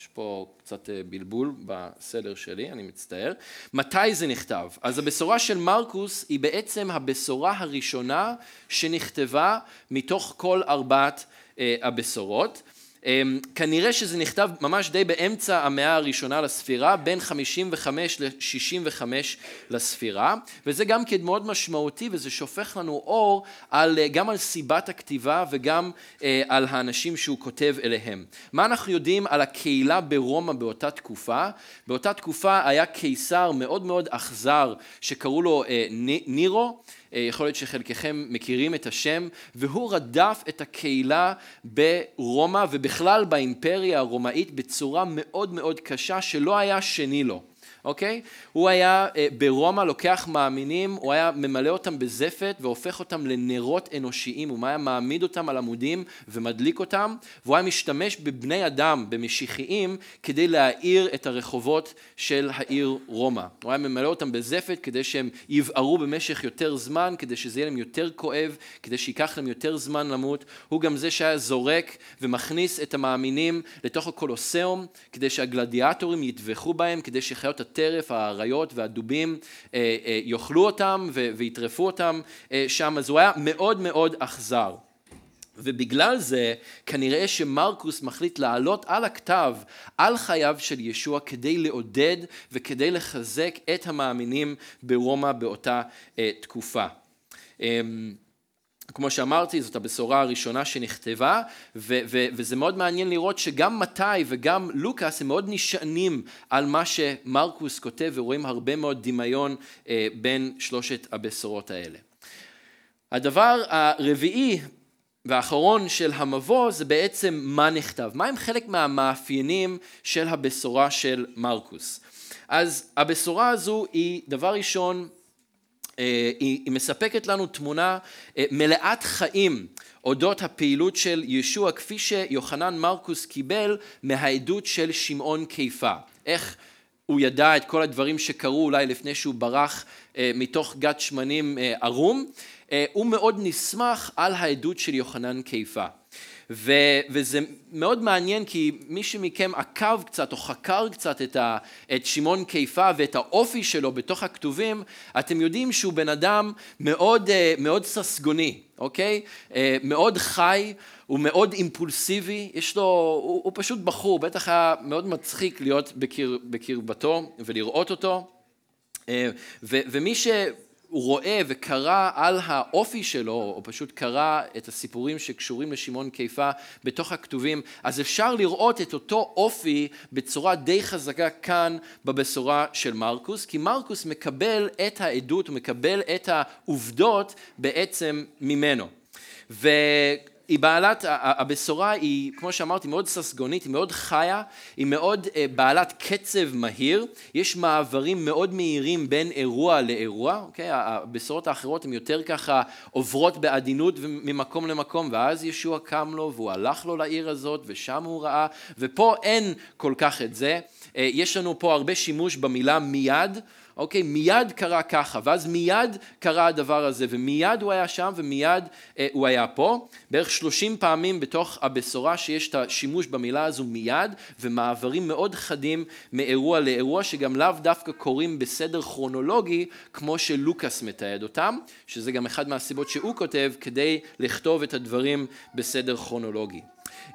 יש פה קצת אה, בלבול בסדר שלי, אני מצטער. מתי זה נכתב? אז הבשורה של מרקוס היא בעצם הבשורה הראשונה שנכתבה מתוך כל ארבעת אה, הבשורות. אמ, כנראה שזה נכתב ממש די באמצע המאה הראשונה לספירה, בין 55 ל-65 לספירה, וזה גם כן מאוד משמעותי וזה שופך לנו אור על, אה, גם על סיבת הכתיבה וגם אה, על האנשים שהוא כותב אליהם. מה אנחנו יודעים על הקהילה ברומא באותה תקופה? באותה תקופה היה קיסר מאוד מאוד אכזר שקראו לו אה, נירו יכול להיות שחלקכם מכירים את השם, והוא רדף את הקהילה ברומא ובכלל באימפריה הרומאית בצורה מאוד מאוד קשה שלא היה שני לו. אוקיי? הוא היה אה, ברומא לוקח מאמינים, הוא היה ממלא אותם בזפת והופך אותם לנרות אנושיים, הוא היה מעמיד אותם על עמודים ומדליק אותם, והוא היה משתמש בבני אדם, במשיחיים, כדי להאיר את הרחובות של העיר רומא. הוא היה ממלא אותם בזפת כדי שהם יבערו במשך יותר זמן, כדי שזה יהיה להם יותר כואב, כדי שייקח להם יותר זמן למות. הוא גם זה שהיה זורק ומכניס את המאמינים לתוך הקולוסיאום, כדי שהגלדיאטורים יטבחו בהם, כדי שחיות הטרף, האריות והדובים אה, אה, יאכלו אותם ויטרפו אותם אה, שם, אז הוא היה מאוד מאוד אכזר. ובגלל זה כנראה שמרקוס מחליט לעלות על הכתב על חייו של ישוע כדי לעודד וכדי לחזק את המאמינים ברומא באותה תקופה. אמ, כמו שאמרתי, זאת הבשורה הראשונה שנכתבה, ו- ו- וזה מאוד מעניין לראות שגם מתי וגם לוקאס הם מאוד נשענים על מה שמרקוס כותב, ורואים הרבה מאוד דמיון אה, בין שלושת הבשורות האלה. הדבר הרביעי והאחרון של המבוא זה בעצם מה נכתב, מה הם חלק מהמאפיינים של הבשורה של מרקוס. אז הבשורה הזו היא דבר ראשון אה, היא מספקת לנו תמונה אה, מלאת חיים אודות הפעילות של ישוע כפי שיוחנן מרקוס קיבל מהעדות של שמעון קיפה. איך הוא ידע את כל הדברים שקרו אולי לפני שהוא ברח אה, מתוך גת שמנים ערום, הוא מאוד נסמך על העדות של יוחנן קיפה. ו, וזה מאוד מעניין כי מי שמכם עקב קצת או חקר קצת את, ה, את שמעון קיפה ואת האופי שלו בתוך הכתובים, אתם יודעים שהוא בן אדם מאוד, אה, מאוד ססגוני, אוקיי? אה, מאוד חי, הוא מאוד אימפולסיבי, יש לו, הוא, הוא פשוט בחור, בטח היה מאוד מצחיק להיות בקר, בקרבתו ולראות אותו. אה, ו, ומי ש... הוא רואה וקרא על האופי שלו, או פשוט קרא את הסיפורים שקשורים לשמעון קיפה בתוך הכתובים, אז אפשר לראות את אותו אופי בצורה די חזקה כאן בבשורה של מרקוס, כי מרקוס מקבל את העדות, הוא מקבל את העובדות בעצם ממנו. ו... היא בעלת, הבשורה היא, כמו שאמרתי, מאוד ססגונית, היא מאוד חיה, היא מאוד אה, בעלת קצב מהיר, יש מעברים מאוד מהירים בין אירוע לאירוע, אוקיי? הבשורות האחרות הן יותר ככה עוברות בעדינות ממקום למקום, ואז ישוע קם לו והוא הלך לו לעיר הזאת ושם הוא ראה, ופה אין כל כך את זה, אה, יש לנו פה הרבה שימוש במילה מיד, אוקיי, מיד קרה ככה, ואז מיד קרה הדבר הזה, ומיד הוא היה שם ומיד אה, הוא היה פה. בערך שלושים פעמים בתוך הבשורה שיש את השימוש במילה הזו מיד, ומעברים מאוד חדים מאירוע לאירוע, שגם לאו דווקא קורים בסדר כרונולוגי, כמו שלוקאס מתעד אותם, שזה גם אחד מהסיבות שהוא כותב, כדי לכתוב את הדברים בסדר כרונולוגי.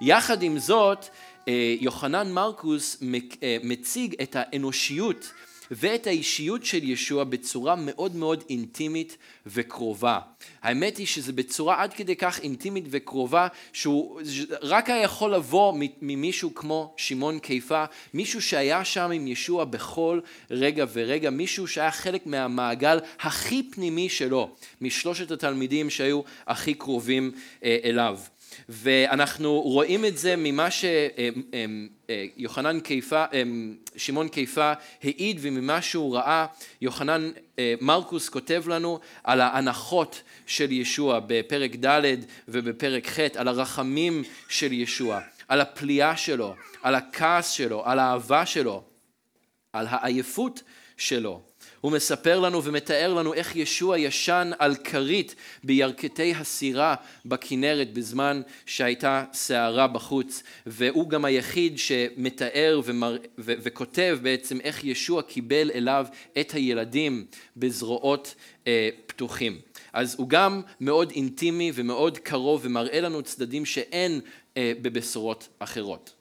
יחד עם זאת, אה, יוחנן מרקוס אה, מציג את האנושיות ואת האישיות של ישוע בצורה מאוד מאוד אינטימית וקרובה. האמת היא שזה בצורה עד כדי כך אינטימית וקרובה, שהוא רק היה יכול לבוא ממישהו כמו שמעון קיפה, מישהו שהיה שם עם ישוע בכל רגע ורגע, מישהו שהיה חלק מהמעגל הכי פנימי שלו, משלושת התלמידים שהיו הכי קרובים אה, אליו. ואנחנו רואים את זה ממה שיוחנן קיפה, שמעון קיפה העיד וממה שהוא ראה, יוחנן מרקוס כותב לנו על ההנחות של ישוע בפרק ד' ובפרק ח', על הרחמים של ישוע, על הפליאה שלו, על הכעס שלו, על האהבה שלו, על העייפות שלו. הוא מספר לנו ומתאר לנו איך ישוע ישן על כרית בירכתי הסירה בכנרת בזמן שהייתה סערה בחוץ והוא גם היחיד שמתאר ומר... ו... וכותב בעצם איך ישוע קיבל אליו את הילדים בזרועות אה, פתוחים. אז הוא גם מאוד אינטימי ומאוד קרוב ומראה לנו צדדים שאין אה, בבשורות אחרות.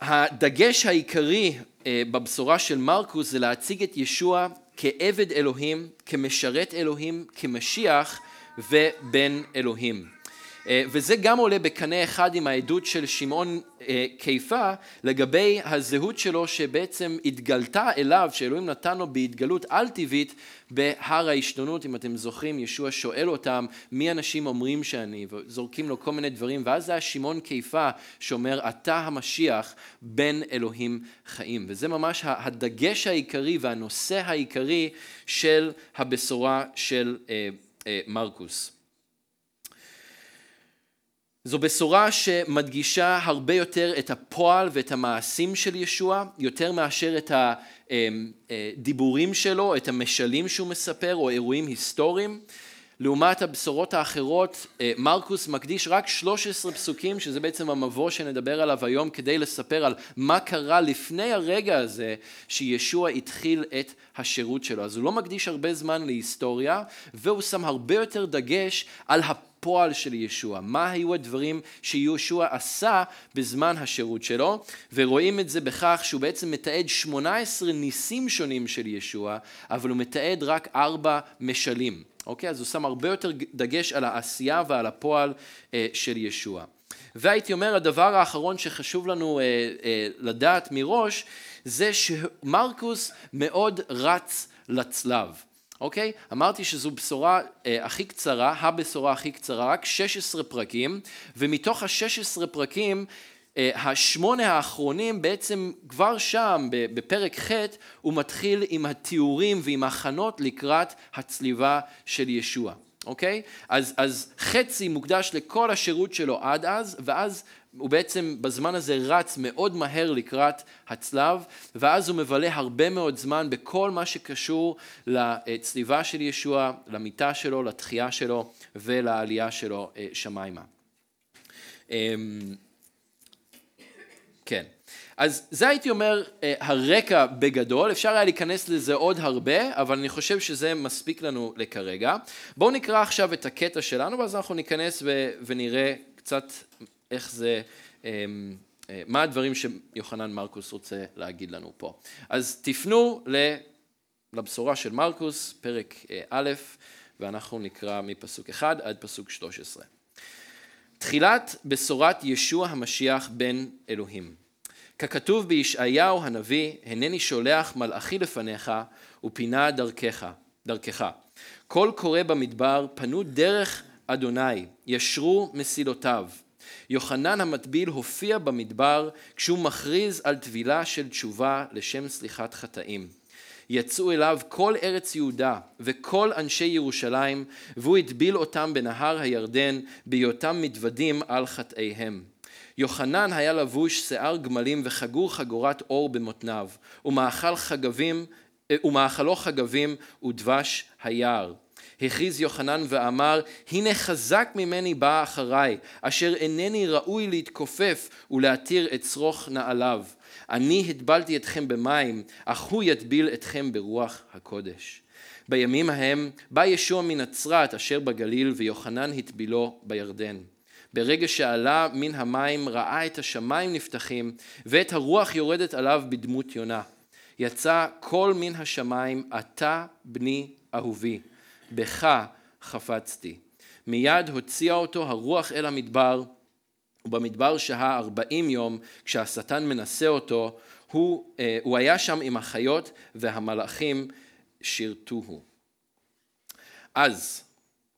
הדגש העיקרי אה, בבשורה של מרקוס זה להציג את ישוע כעבד אלוהים, כמשרת אלוהים, כמשיח ובן אלוהים. אה, וזה גם עולה בקנה אחד עם העדות של שמעון אה, קיפה לגבי הזהות שלו שבעצם התגלתה אליו, שאלוהים נתן לו בהתגלות על טבעית בהר ההשתנות, אם אתם זוכרים, ישוע שואל אותם מי אנשים אומרים שאני, וזורקים לו כל מיני דברים, ואז זה היה שמעון קיפה שאומר אתה המשיח בן אלוהים חיים, וזה ממש הדגש העיקרי והנושא העיקרי של הבשורה של אה, מרקוס. זו בשורה שמדגישה הרבה יותר את הפועל ואת המעשים של ישוע, יותר מאשר את הדיבורים שלו, את המשלים שהוא מספר או אירועים היסטוריים. לעומת הבשורות האחרות, מרקוס מקדיש רק 13 פסוקים, שזה בעצם המבוא שנדבר עליו היום, כדי לספר על מה קרה לפני הרגע הזה שישוע התחיל את השירות שלו. אז הוא לא מקדיש הרבה זמן להיסטוריה, והוא שם הרבה יותר דגש על הפועל. של ישוע, מה היו הדברים שישוע עשה בזמן השירות שלו, ורואים את זה בכך שהוא בעצם מתעד 18 ניסים שונים של ישוע, אבל הוא מתעד רק ארבע משלים. אוקיי? אז הוא שם הרבה יותר דגש על העשייה ועל הפועל אה, של ישוע. והייתי אומר, הדבר האחרון שחשוב לנו אה, אה, לדעת מראש, זה שמרקוס מאוד רץ לצלב. אוקיי? אמרתי שזו בשורה אה, הכי קצרה, הבשורה הכי קצרה, רק 16 פרקים, ומתוך ה-16 פרקים, השמונה האחרונים בעצם כבר שם, בפרק ח', הוא מתחיל עם התיאורים ועם הכנות לקראת הצליבה של ישוע. אוקיי? אז, אז חצי מוקדש לכל השירות שלו עד אז, ואז הוא בעצם בזמן הזה רץ מאוד מהר לקראת הצלב, ואז הוא מבלה הרבה מאוד זמן בכל מה שקשור לצליבה של ישוע, למיטה שלו, לתחייה שלו ולעלייה שלו אה, שמיימה. כן. אז זה הייתי אומר אה, הרקע בגדול, אפשר היה להיכנס לזה עוד הרבה, אבל אני חושב שזה מספיק לנו לכרגע. בואו נקרא עכשיו את הקטע שלנו, ואז אנחנו ניכנס ונראה קצת איך זה, אמ, אה, מה הדברים שיוחנן מרקוס רוצה להגיד לנו פה. אז תפנו לבשורה של מרקוס, פרק אה, א', ואנחנו נקרא מפסוק 1 עד פסוק 13. תחילת בשורת ישוע המשיח בן אלוהים. ככתוב בישעיהו הנביא, הנני שולח מלאכי לפניך ופינה דרכך, דרכך. קול קורא במדבר, פנו דרך אדוני, ישרו מסילותיו. יוחנן המטביל הופיע במדבר כשהוא מכריז על טבילה של תשובה לשם סליחת חטאים. יצאו אליו כל ארץ יהודה וכל אנשי ירושלים והוא הטביל אותם בנהר הירדן בהיותם מתוודים על חטאיהם. יוחנן היה לבוש שיער גמלים וחגור חגורת אור במותניו ומאכל חגבים ומאכלו חגבים ודבש היער הכריז יוחנן ואמר, הנה חזק ממני בא אחריי, אשר אינני ראוי להתכופף ולהתיר את שרוך נעליו. אני הטבלתי אתכם במים, אך הוא יטביל אתכם ברוח הקודש. בימים ההם בא ישוע מנצרת אשר בגליל ויוחנן הטבילו בירדן. ברגע שעלה מן המים ראה את השמיים נפתחים ואת הרוח יורדת עליו בדמות יונה. יצא קול מן השמיים, אתה בני אהובי, בך חפצתי. מיד הוציאה אותו הרוח אל המדבר, ובמדבר שהה ארבעים יום, כשהשטן מנסה אותו, הוא, אה, הוא היה שם עם החיות והמלאכים שירתוהו. אז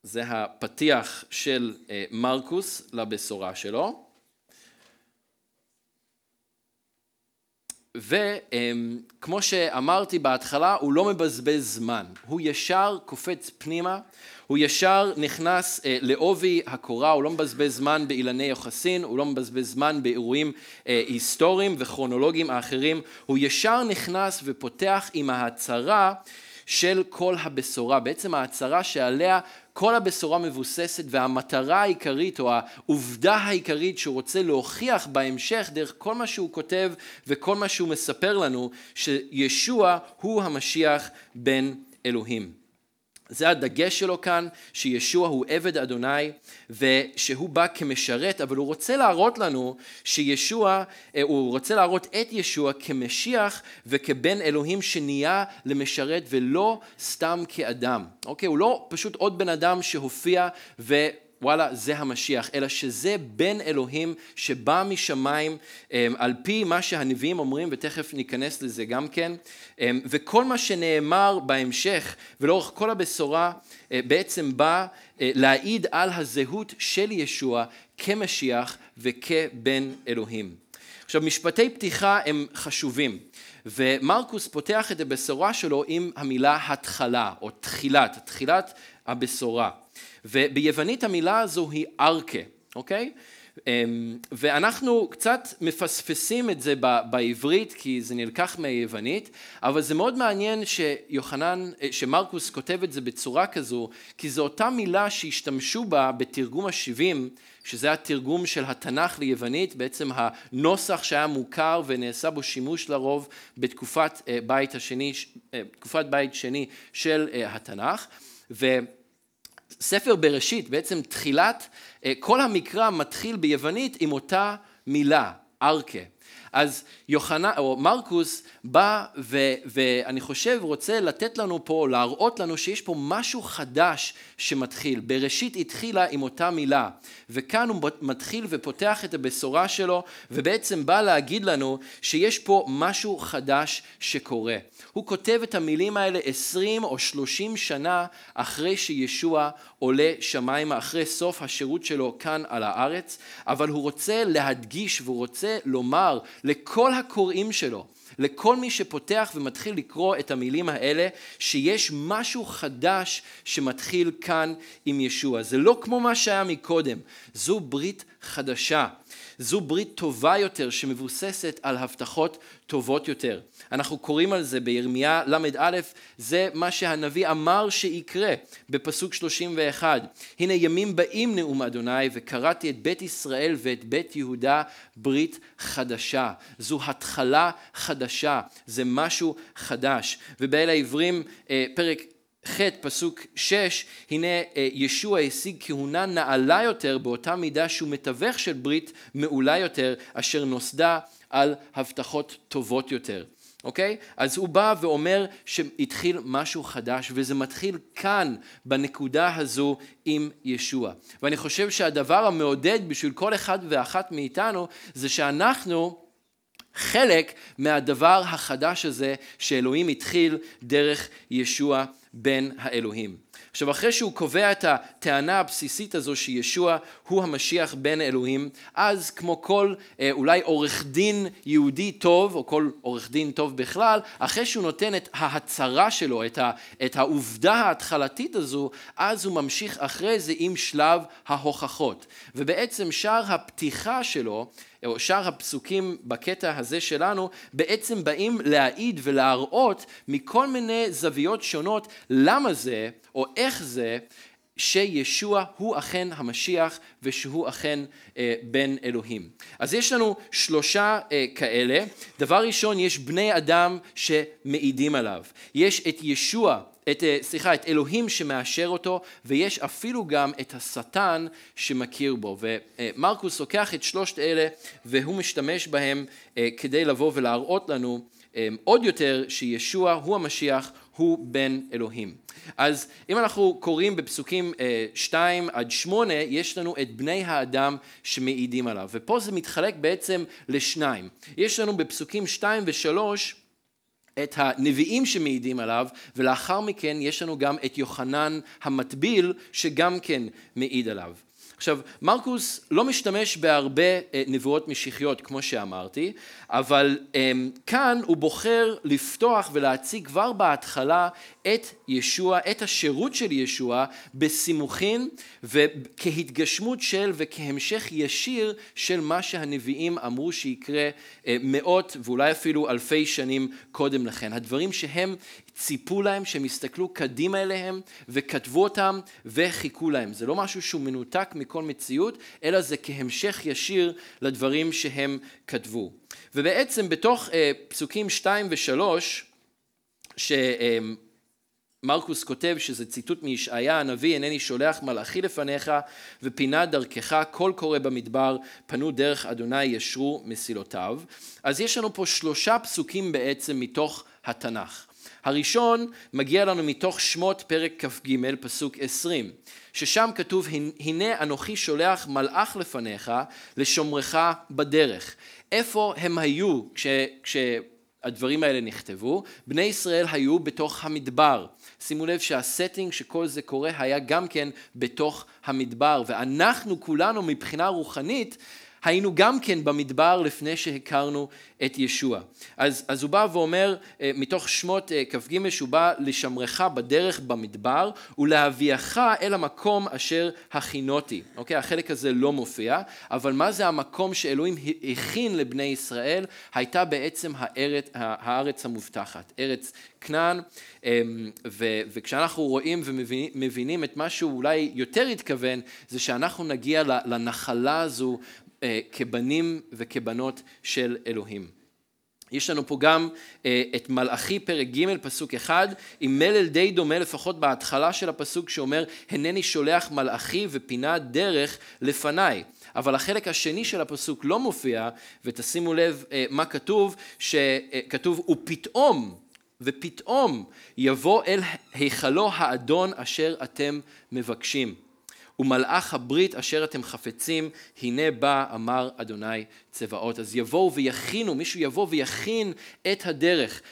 זה הפתיח של אה, מרקוס לבשורה שלו. וכמו שאמרתי בהתחלה, הוא לא מבזבז זמן, הוא ישר קופץ פנימה, הוא ישר נכנס אה, לעובי הקורה, הוא לא מבזבז זמן באילני יוחסין, הוא לא מבזבז זמן באירועים אה, היסטוריים וכרונולוגיים האחרים, הוא ישר נכנס ופותח עם ההצהרה של כל הבשורה, בעצם ההצהרה שעליה כל הבשורה מבוססת והמטרה העיקרית או העובדה העיקרית שהוא רוצה להוכיח בהמשך דרך כל מה שהוא כותב וכל מה שהוא מספר לנו שישוע הוא המשיח בן אלוהים. זה הדגש שלו כאן, שישוע הוא עבד אדוני ושהוא בא כמשרת, אבל הוא רוצה להראות לנו שישוע, אה, הוא רוצה להראות את ישוע כמשיח וכבן אלוהים שנהיה למשרת ולא סתם כאדם. אוקיי? הוא לא פשוט עוד בן אדם שהופיע ו... וואלה זה המשיח, אלא שזה בן אלוהים שבא משמיים אמ, על פי מה שהנביאים אומרים ותכף ניכנס לזה גם כן אמ, וכל מה שנאמר בהמשך ולאורך כל הבשורה אה, בעצם בא אה, להעיד על הזהות של ישוע כמשיח וכבן אלוהים. עכשיו משפטי פתיחה הם חשובים ומרקוס פותח את הבשורה שלו עם המילה התחלה או תחילת, תחילת הבשורה. וביוונית המילה הזו היא ארכה, אוקיי? אמ, ואנחנו קצת מפספסים את זה בעברית כי זה נלקח מהיוונית, אבל זה מאוד מעניין שיוחנן, אה, שמרקוס כותב את זה בצורה כזו, כי זו אותה מילה שהשתמשו בה בתרגום השבעים, שזה התרגום של התנ"ך ליוונית, בעצם הנוסח שהיה מוכר ונעשה בו שימוש לרוב בתקופת אה, בית השני, אה, תקופת בית שני של התנ"ך. ו... ספר בראשית, בעצם תחילת, אה, כל המקרא מתחיל ביוונית עם אותה מילה, ארכה. אז יוחנן, או מרקוס בא ו, ואני חושב רוצה לתת לנו פה, להראות לנו שיש פה משהו חדש שמתחיל. בראשית התחילה עם אותה מילה, וכאן הוא מתחיל ופותח את הבשורה שלו, ובעצם בא להגיד לנו שיש פה משהו חדש שקורה. הוא כותב את המילים האלה עשרים או שלושים שנה אחרי שישוע עולה שמיימה, אחרי סוף השירות שלו כאן על הארץ, אבל הוא רוצה להדגיש והוא רוצה לומר לכל הקוראים שלו, לכל מי שפותח ומתחיל לקרוא את המילים האלה, שיש משהו חדש שמתחיל כאן עם ישוע. זה לא כמו מה שהיה מקודם, זו ברית חדשה. זו ברית טובה יותר שמבוססת על הבטחות טובות יותר. אנחנו קוראים על זה בירמיה ל"א, זה מה שהנביא אמר שיקרה בפסוק 31. הנה ימים באים נאום אדוני וקראתי את בית ישראל ואת בית יהודה ברית חדשה. זו התחלה חדשה, זה משהו חדש. ובאל העברים אה, פרק ח' פסוק 6 הנה אה, ישוע השיג כהונה נעלה יותר באותה מידה שהוא מתווך של ברית מעולה יותר אשר נוסדה על הבטחות טובות יותר. אוקיי? אז הוא בא ואומר שהתחיל משהו חדש וזה מתחיל כאן בנקודה הזו עם ישוע. ואני חושב שהדבר המעודד בשביל כל אחד ואחת מאיתנו זה שאנחנו חלק מהדבר החדש הזה שאלוהים התחיל דרך ישוע בן האלוהים. עכשיו אחרי שהוא קובע את הטענה הבסיסית הזו שישוע הוא המשיח בן אלוהים, אז כמו כל אה, אולי עורך דין יהודי טוב, או כל עורך דין טוב בכלל, אחרי שהוא נותן את ההצהרה שלו, את, ה, את העובדה ההתחלתית הזו, אז הוא ממשיך אחרי זה עם שלב ההוכחות. ובעצם שער הפתיחה שלו או שאר הפסוקים בקטע הזה שלנו בעצם באים להעיד ולהראות מכל מיני זוויות שונות למה זה או איך זה שישוע הוא אכן המשיח ושהוא אכן אה, בן אלוהים. אז יש לנו שלושה אה, כאלה. דבר ראשון, יש בני אדם שמעידים עליו. יש את ישוע, את, אה, סליחה, את אלוהים שמאשר אותו, ויש אפילו גם את השטן שמכיר בו. ומרקוס לוקח את שלושת אלה והוא משתמש בהם אה, כדי לבוא ולהראות לנו אה, עוד יותר שישוע הוא המשיח, הוא בן אלוהים. אז אם אנחנו קוראים בפסוקים 2 עד 8, יש לנו את בני האדם שמעידים עליו, ופה זה מתחלק בעצם לשניים. יש לנו בפסוקים 2 ו-3 את הנביאים שמעידים עליו, ולאחר מכן יש לנו גם את יוחנן המטביל שגם כן מעיד עליו. עכשיו, מרקוס לא משתמש בהרבה אה, נבואות משיחיות, כמו שאמרתי, אבל אמ, כאן הוא בוחר לפתוח ולהציג כבר בהתחלה את ישוע, את השירות של ישוע, בסימוכין וכהתגשמות של וכהמשך ישיר של מה שהנביאים אמרו שיקרה אה, מאות ואולי אפילו אלפי שנים קודם לכן. הדברים שהם ציפו להם, שהם הסתכלו קדימה אליהם וכתבו אותם וחיכו להם. זה לא משהו שהוא מנותק מכל מציאות, אלא זה כהמשך ישיר לדברים שהם כתבו. ובעצם בתוך אה, פסוקים 2 ו-3, שמרקוס כותב שזה ציטוט מישעיה הנביא, הנני שולח מלאכי לפניך ופינה דרכך, קול קורא במדבר, פנו דרך אדוני ישרו מסילותיו. אז יש לנו פה שלושה פסוקים בעצם מתוך התנ"ך. הראשון מגיע לנו מתוך שמות פרק כ"ג פסוק עשרים ששם כתוב הנה אנוכי שולח מלאך לפניך לשומרך בדרך. איפה הם היו כש, כשהדברים האלה נכתבו? בני ישראל היו בתוך המדבר. שימו לב שהסטינג שכל זה קורה היה גם כן בתוך המדבר ואנחנו כולנו מבחינה רוחנית היינו גם כן במדבר לפני שהכרנו את ישוע. אז, אז הוא בא ואומר אה, מתוך שמות אה, כ"ג שהוא בא לשמרך בדרך במדבר ולהביאך אל המקום אשר הכינותי. אוקיי? החלק הזה לא מופיע, אבל מה זה המקום שאלוהים הכין לבני ישראל? הייתה בעצם הארץ, הארץ המובטחת, ארץ כנען, אמ, וכשאנחנו רואים ומבינים את מה שהוא אולי יותר התכוון, זה שאנחנו נגיע לנחלה הזו אה, כבנים וכבנות של אלוהים. יש לנו פה גם אה, את מלאכי פרק ג' פסוק אחד עם מלל די דומה לפחות בהתחלה של הפסוק שאומר הנני שולח מלאכי ופינה דרך לפניי אבל החלק השני של הפסוק לא מופיע ותשימו לב אה, מה כתוב שכתוב ופתאום ופתאום יבוא אל היכלו האדון אשר אתם מבקשים ומלאך הברית אשר אתם חפצים, הנה בא אמר אדוני צבאות. אז יבואו ויכינו, מישהו יבוא ויכין את הדרך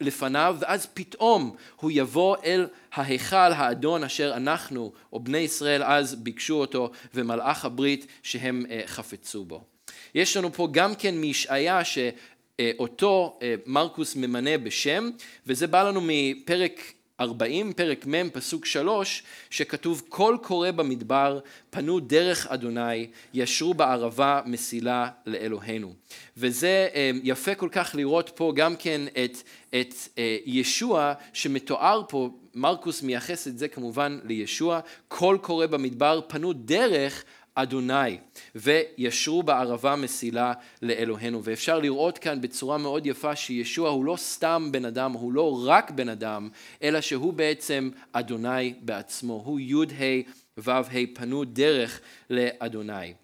לפניו, ואז פתאום הוא יבוא אל ההיכל האדון אשר אנחנו, או בני ישראל אז ביקשו אותו, ומלאך הברית שהם אה, חפצו בו. יש לנו פה גם כן מישעיה שאותו אה, מרקוס ממנה בשם, וזה בא לנו מפרק 40, פרק מ', פסוק 3, שכתוב כל קורא במדבר, פנו דרך אדוני, ישרו בערבה מסילה לאלוהינו. וזה אה, יפה כל כך לראות פה גם כן את, את אה, ישוע שמתואר פה, מרקוס מייחס את זה כמובן לישוע, כל קורא במדבר, פנו דרך אדוני, וישרו בערבה מסילה לאלוהינו. ואפשר לראות כאן בצורה מאוד יפה שישוע הוא לא סתם בן אדם, הוא לא רק בן אדם, אלא שהוא בעצם אדוני בעצמו. הוא י"ה ו"ה פנו דרך לאדוני.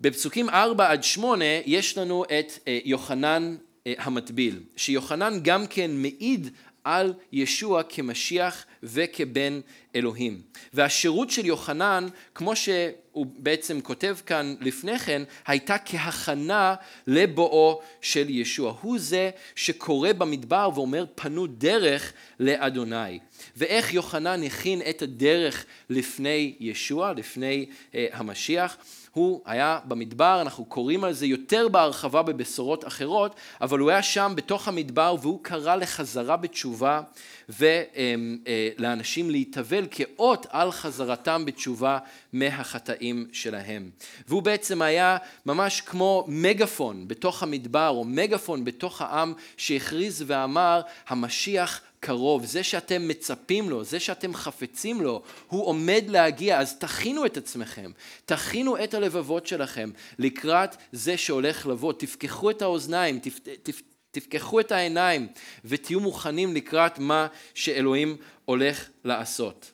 בפסוקים 4 עד 8 יש לנו את אה, יוחנן אה, המטביל, שיוחנן גם כן מעיד על ישוע כמשיח וכבן אלוהים. והשירות של יוחנן, כמו שהוא בעצם כותב כאן לפני כן, הייתה כהכנה לבואו של ישוע. הוא זה שקורא במדבר ואומר פנו דרך לאדוני. ואיך יוחנן הכין את הדרך לפני ישוע, לפני uh, המשיח? הוא היה במדבר, אנחנו קוראים על זה יותר בהרחבה בבשורות אחרות, אבל הוא היה שם בתוך המדבר והוא קרא לחזרה בתשובה ולאנשים להתאבל כאות על חזרתם בתשובה מהחטאים שלהם. והוא בעצם היה ממש כמו מגפון בתוך המדבר או מגפון בתוך העם שהכריז ואמר המשיח קרוב, זה שאתם מצפים לו, זה שאתם חפצים לו, הוא עומד להגיע, אז תכינו את עצמכם, תכינו את הלבבות שלכם לקראת זה שהולך לבוא, תפקחו את האוזניים, תפ, תפ, תפקחו את העיניים ותהיו מוכנים לקראת מה שאלוהים הולך לעשות.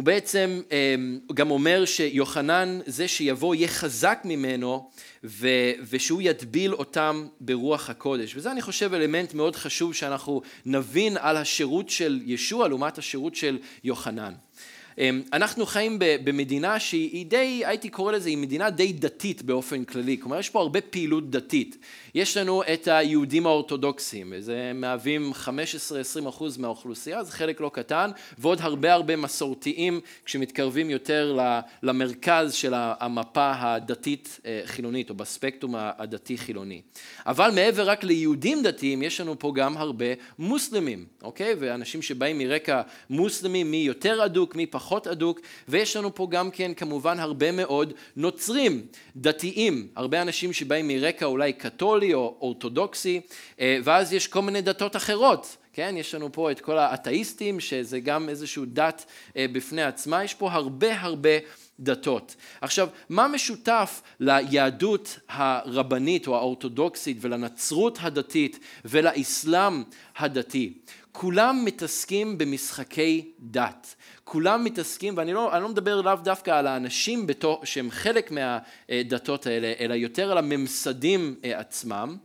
הוא בעצם אמ, גם אומר שיוחנן זה שיבוא יהיה חזק ממנו ו, ושהוא יטביל אותם ברוח הקודש וזה אני חושב אלמנט מאוד חשוב שאנחנו נבין על השירות של ישוע לעומת השירות של יוחנן. אמ, אנחנו חיים במדינה שהיא די, הייתי קורא לזה, היא מדינה די דתית באופן כללי, כלומר יש פה הרבה פעילות דתית. יש לנו את היהודים האורתודוקסים, וזה מהווים 15-20 אחוז מהאוכלוסייה, זה חלק לא קטן, ועוד הרבה הרבה מסורתיים כשמתקרבים יותר למרכז של המפה הדתית אה, חילונית, או בספקטרום הדתי חילוני. אבל מעבר רק ליהודים דתיים, יש לנו פה גם הרבה מוסלמים, אוקיי? ואנשים שבאים מרקע מוסלמי, מי יותר אדוק, מי פחות אדוק, ויש לנו פה גם כן כמובן הרבה מאוד נוצרים, דתיים, הרבה אנשים שבאים מרקע אולי קתולי או אורתודוקסי, אה, ואז יש כל מיני דתות אחרות. כן, יש לנו פה את כל האתאיסטים, שזה גם איזושהי דת אה, בפני עצמה, יש פה הרבה הרבה דתות. עכשיו, מה משותף ליהדות הרבנית או האורתודוקסית ולנצרות הדתית ולאסלאם הדתי? כולם מתעסקים במשחקי דת. כולם מתעסקים, ואני לא, לא מדבר לאו דווקא על האנשים בתור, שהם חלק מהדתות האלה, אלא יותר על הממסדים אה, עצמם.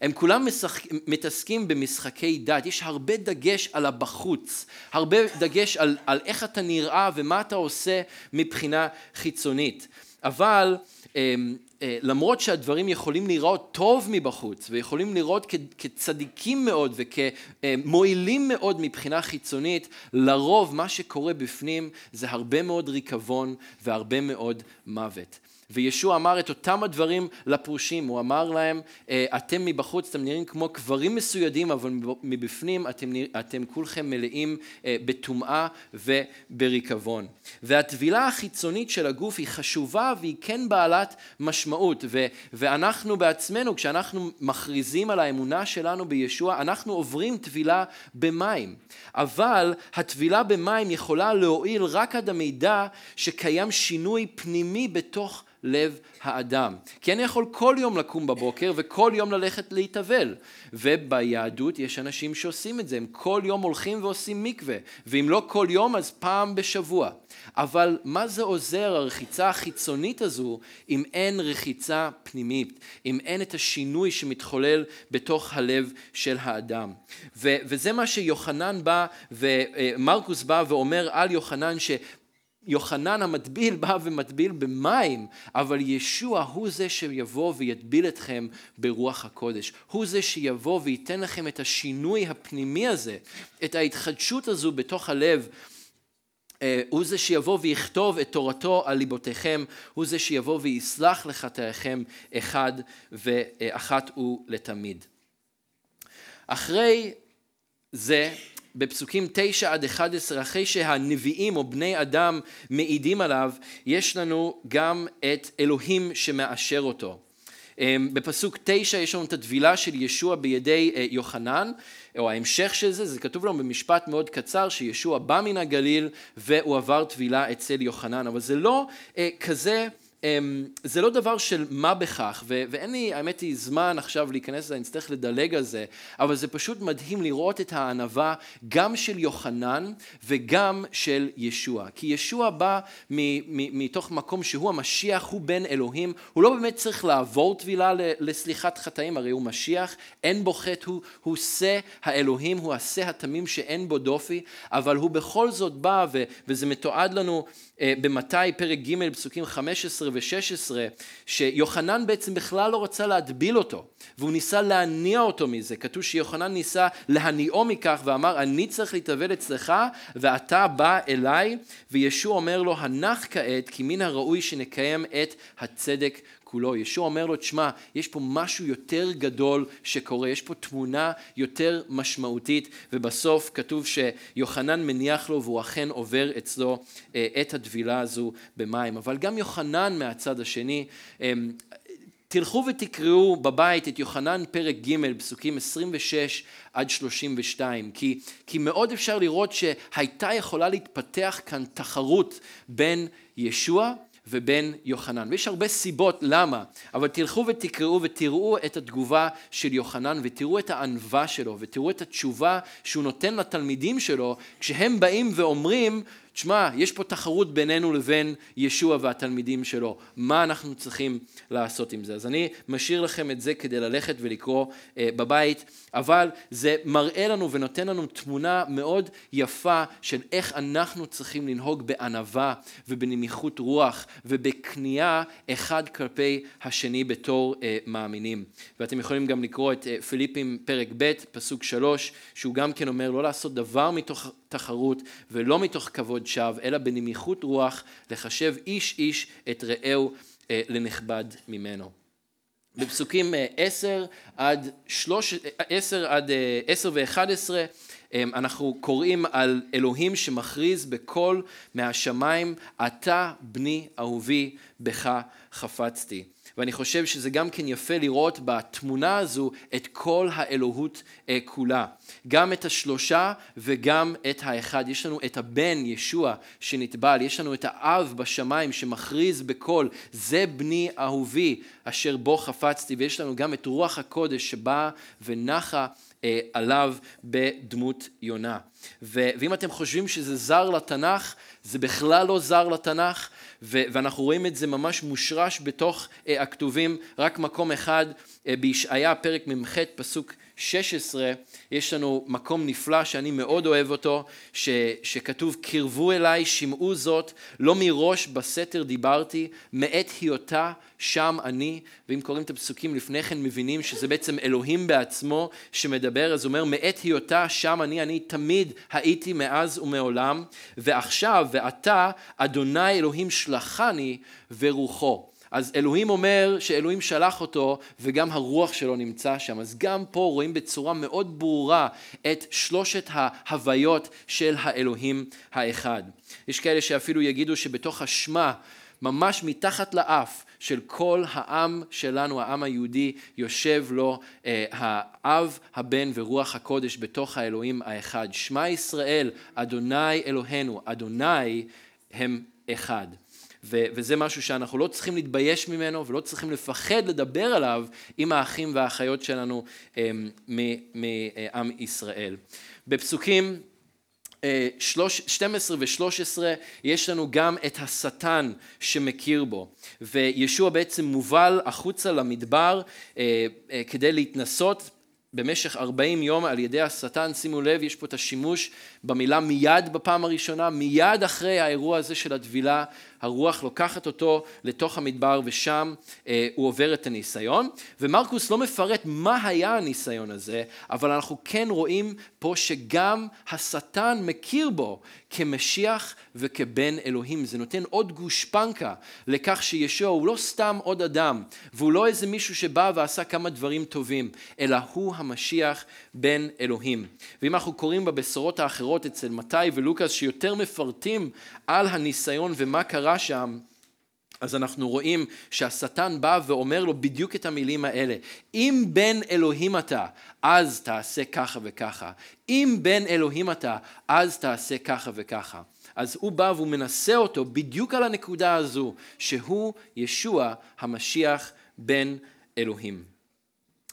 הם כולם משחק, מתעסקים במשחקי דת, יש הרבה דגש על הבחוץ, הרבה דגש על, על איך אתה נראה ומה אתה עושה מבחינה חיצונית. אבל אמ, למרות שהדברים יכולים לראות טוב מבחוץ ויכולים לראות כצדיקים מאוד וכמועילים מאוד מבחינה חיצונית, לרוב מה שקורה בפנים זה הרבה מאוד ריקבון והרבה מאוד מוות. וישוע אמר את אותם הדברים לפרושים, הוא אמר להם, אה, אתם מבחוץ, אתם נראים כמו קברים מסוידים, אבל מבפנים אתם, אתם כולכם מלאים אה, בטומאה ובריקבון. והטבילה החיצונית של הגוף היא חשובה והיא כן בעלת משמעות, ו, ואנחנו בעצמנו, כשאנחנו מכריזים על האמונה שלנו בישוע, אנחנו עוברים טבילה במים. אבל הטבילה במים יכולה להועיל רק עד המידע שקיים שינוי פנימי בתוך לב האדם. כי אני יכול כל יום לקום בבוקר וכל יום ללכת להתאבל. וביהדות יש אנשים שעושים את זה, הם כל יום הולכים ועושים מקווה, ואם לא כל יום אז פעם בשבוע. אבל מה זה עוזר הרחיצה החיצונית הזו אם אין רחיצה פנימית, אם אין את השינוי שמתחולל בתוך הלב של האדם. ו- וזה מה שיוחנן בא ומרקוס בא ואומר על יוחנן ש... יוחנן המטביל בא ומטביל במים, אבל ישוע הוא זה שיבוא ויטביל אתכם ברוח הקודש. הוא זה שיבוא וייתן לכם את השינוי הפנימי הזה, את ההתחדשות הזו בתוך הלב. אה, הוא זה שיבוא ויכתוב את תורתו על ליבותיכם, הוא זה שיבוא ויסלח לחטאיכם אחד ואחת ולתמיד. אחרי זה בפסוקים 9 עד 11, אחרי שהנביאים או בני אדם מעידים עליו, יש לנו גם את אלוהים שמאשר אותו. אמ, בפסוק 9 יש לנו את הטבילה של ישוע בידי אה, יוחנן, או ההמשך של זה, זה כתוב לנו במשפט מאוד קצר שישוע בא מן הגליל והוא עבר טבילה אצל יוחנן, אבל זה לא אה, כזה זה לא דבר של מה בכך, ו- ואין לי, האמת היא, זמן עכשיו להיכנס לזה, אני אצטרך לדלג על זה, אבל זה פשוט מדהים לראות את הענווה גם של יוחנן וגם של ישוע. כי ישוע בא מ- מ- מתוך מקום שהוא המשיח, הוא בן אלוהים, הוא לא באמת צריך לעבור טבילה לסליחת חטאים, הרי הוא משיח, אין בו חטא, הוא, הוא שא האלוהים, הוא השא התמים שאין בו דופי, אבל הוא בכל זאת בא, ו- וזה מתועד לנו במתי פרק ג' פסוקים 15 ו-16 שיוחנן בעצם בכלל לא רצה להטביל אותו והוא ניסה להניע אותו מזה. כתוב שיוחנן ניסה להניעו מכך ואמר אני צריך להתאבל אצלך ואתה בא אליי. וישוע אומר לו הנח כעת כי מן הראוי שנקיים את הצדק כולו. ישוע אומר לו, תשמע, יש פה משהו יותר גדול שקורה, יש פה תמונה יותר משמעותית, ובסוף כתוב שיוחנן מניח לו והוא אכן עובר אצלו אה, את הטבילה הזו במים. אבל גם יוחנן מהצד השני, אה, תלכו ותקראו בבית את יוחנן פרק ג' פסוקים 26 עד 32, כי, כי מאוד אפשר לראות שהייתה יכולה להתפתח כאן תחרות בין ישוע ובין יוחנן. ויש הרבה סיבות למה, אבל תלכו ותקראו ותראו את התגובה של יוחנן ותראו את הענווה שלו ותראו את התשובה שהוא נותן לתלמידים שלו כשהם באים ואומרים תשמע, יש פה תחרות בינינו לבין ישוע והתלמידים שלו, מה אנחנו צריכים לעשות עם זה? אז אני משאיר לכם את זה כדי ללכת ולקרוא אה, בבית, אבל זה מראה לנו ונותן לנו תמונה מאוד יפה של איך אנחנו צריכים לנהוג בענווה ובנמיכות רוח ובכניעה אחד כלפי השני בתור אה, מאמינים. ואתם יכולים גם לקרוא את אה, פיליפים פרק ב', פסוק שלוש, שהוא גם כן אומר לא לעשות דבר מתוך תחרות ולא מתוך כבוד שווא, אלא בנמיכות רוח לחשב איש איש את רעהו אה, לנכבד ממנו. בפסוקים 10 אה, עד 10 עד 10 ו-11 אנחנו קוראים על אלוהים שמכריז בקול מהשמיים, אתה בני אהובי בך חפצתי. ואני חושב שזה גם כן יפה לראות בתמונה הזו את כל האלוהות אה, כולה. גם את השלושה וגם את האחד. יש לנו את הבן ישוע שנטבל, יש לנו את האב בשמיים שמכריז בקול, זה בני אהובי אשר בו חפצתי, ויש לנו גם את רוח הקודש שבאה ונחה אה, עליו בדמות יונה. ואם אתם חושבים שזה זר לתנ"ך, זה בכלל לא זר לתנ"ך, ואנחנו רואים את זה ממש מושרש בתוך אה, הכתובים, רק מקום אחד אה, בישעיה פרק מ"ח פסוק 16 יש לנו מקום נפלא שאני מאוד אוהב אותו ש, שכתוב קרבו אליי שמעו זאת לא מראש בסתר דיברתי מעת היותה שם אני. ואם קוראים את הפסוקים לפני כן מבינים שזה בעצם אלוהים בעצמו שמדבר אז הוא אומר מעת היותה שם אני אני תמיד הייתי מאז ומעולם ועכשיו ועתה אדוני אלוהים שלחני ורוחו אז אלוהים אומר שאלוהים שלח אותו וגם הרוח שלו נמצא שם. אז גם פה רואים בצורה מאוד ברורה את שלושת ההוויות של האלוהים האחד. יש כאלה שאפילו יגידו שבתוך השמה, ממש מתחת לאף של כל העם שלנו, העם היהודי, יושב לו אה, האב, הבן ורוח הקודש בתוך האלוהים האחד. שמע ישראל, אדוני אלוהינו, אדוני הם אחד. ו- וזה משהו שאנחנו לא צריכים להתבייש ממנו ולא צריכים לפחד לדבר עליו עם האחים והאחיות שלנו אמ, מעם ישראל. בפסוקים 12 ו-13 יש לנו גם את השטן שמכיר בו. וישוע בעצם מובל החוצה למדבר אה, אה, כדי להתנסות במשך 40 יום על ידי השטן, שימו לב, יש פה את השימוש במילה מיד בפעם הראשונה, מיד אחרי האירוע הזה של הטבילה, הרוח לוקחת אותו לתוך המדבר ושם אה, הוא עובר את הניסיון. ומרקוס לא מפרט מה היה הניסיון הזה, אבל אנחנו כן רואים פה שגם השטן מכיר בו כמשיח וכבן אלוהים. זה נותן עוד גושפנקה לכך שישוע הוא לא סתם עוד אדם, והוא לא איזה מישהו שבא ועשה כמה דברים טובים, אלא הוא המשיח בן אלוהים. ואם אנחנו קוראים בבשורות האחרות אצל מתי ולוקאס שיותר מפרטים על הניסיון ומה קרה שם, אז אנחנו רואים שהשטן בא ואומר לו בדיוק את המילים האלה. אם בן אלוהים אתה, אז תעשה ככה וככה. אם בן אלוהים אתה, אז תעשה ככה וככה. אז הוא בא והוא מנסה אותו בדיוק על הנקודה הזו, שהוא ישוע המשיח בן אלוהים.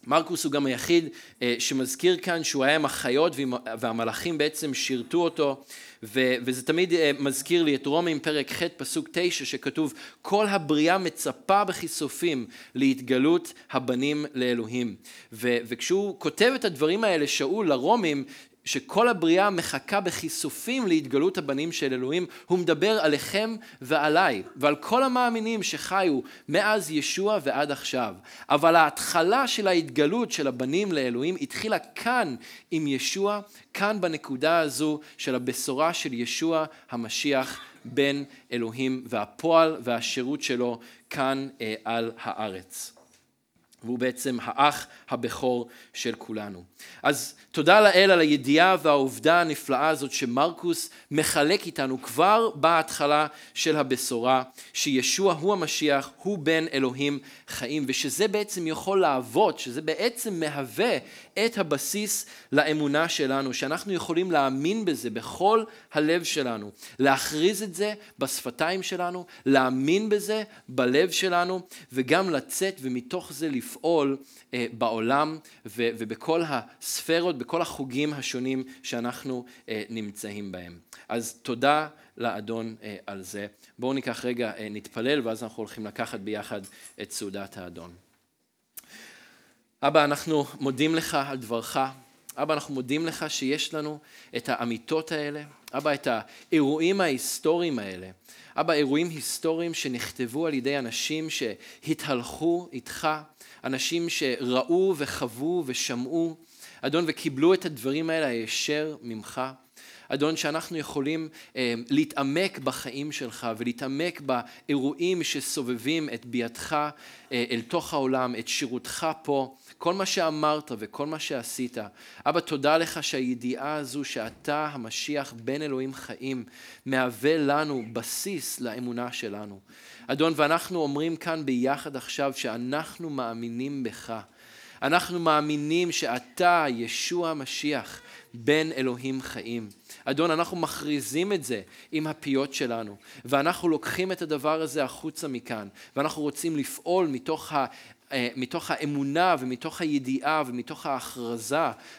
מרקוס הוא גם היחיד אה, שמזכיר כאן שהוא היה עם החיות והמלאכים בעצם שירתו אותו וזה תמיד אה, מזכיר לי את רומים פרק ח' פסוק תשע שכתוב כל הבריאה מצפה בכיסופים להתגלות הבנים לאלוהים. וכשהוא כותב את הדברים האלה שאול לרומים שכל הבריאה מחכה בכיסופים להתגלות הבנים של אלוהים, הוא מדבר עליכם ועליי, ועל כל המאמינים שחיו מאז ישוע ועד עכשיו. אבל ההתחלה של ההתגלות של הבנים לאלוהים התחילה כאן עם ישוע, כאן בנקודה הזו של הבשורה של ישוע המשיח בן אלוהים, והפועל והשירות שלו כאן אה, על הארץ. והוא בעצם האח הבכור של כולנו. אז תודה לאל על הידיעה והעובדה הנפלאה הזאת שמרקוס מחלק איתנו כבר בהתחלה של הבשורה, שישוע הוא המשיח, הוא בן אלוהים חיים, ושזה בעצם יכול לעבוד, שזה בעצם מהווה את הבסיס לאמונה שלנו, שאנחנו יכולים להאמין בזה בכל הלב שלנו, להכריז את זה בשפתיים שלנו, להאמין בזה בלב שלנו, וגם לצאת ומתוך זה לפעול אה, בעולם ו- ובכל הספרות, בכל החוגים השונים שאנחנו אה, נמצאים בהם. אז תודה לאדון אה, על זה. בואו ניקח רגע, נתפלל, ואז אנחנו הולכים לקחת ביחד את סעודת האדון. אבא, אנחנו מודים לך על דברך. אבא, אנחנו מודים לך שיש לנו את האמיתות האלה. אבא, את האירועים ההיסטוריים האלה. אבא, אירועים היסטוריים שנכתבו על ידי אנשים שהתהלכו איתך, אנשים שראו וחוו ושמעו, אדון, וקיבלו את הדברים האלה הישר ממך. אדון, שאנחנו יכולים אה, להתעמק בחיים שלך ולהתעמק באירועים שסובבים את ביאתך אה, אל תוך העולם, את שירותך פה, כל מה שאמרת וכל מה שעשית. אבא, תודה לך שהידיעה הזו שאתה המשיח בן אלוהים חיים, מהווה לנו בסיס לאמונה שלנו. אדון, ואנחנו אומרים כאן ביחד עכשיו שאנחנו מאמינים בך. אנחנו מאמינים שאתה, ישוע המשיח, בן אלוהים חיים. אדון, אנחנו מכריזים את זה עם הפיות שלנו, ואנחנו לוקחים את הדבר הזה החוצה מכאן, ואנחנו רוצים לפעול מתוך, ה, אה, מתוך האמונה ומתוך הידיעה ומתוך ההכרזה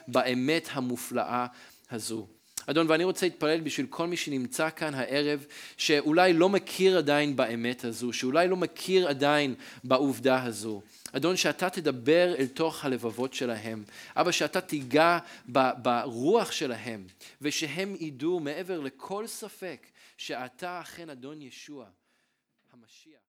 באמת המופלאה הזו. אדון, ואני רוצה להתפלל בשביל כל מי שנמצא כאן הערב, שאולי לא מכיר עדיין באמת הזו, שאולי לא מכיר עדיין בעובדה הזו. אדון, שאתה תדבר אל תוך הלבבות שלהם. אבא, שאתה תיגע ברוח שלהם, ושהם ידעו מעבר לכל ספק שאתה אכן אדון ישוע.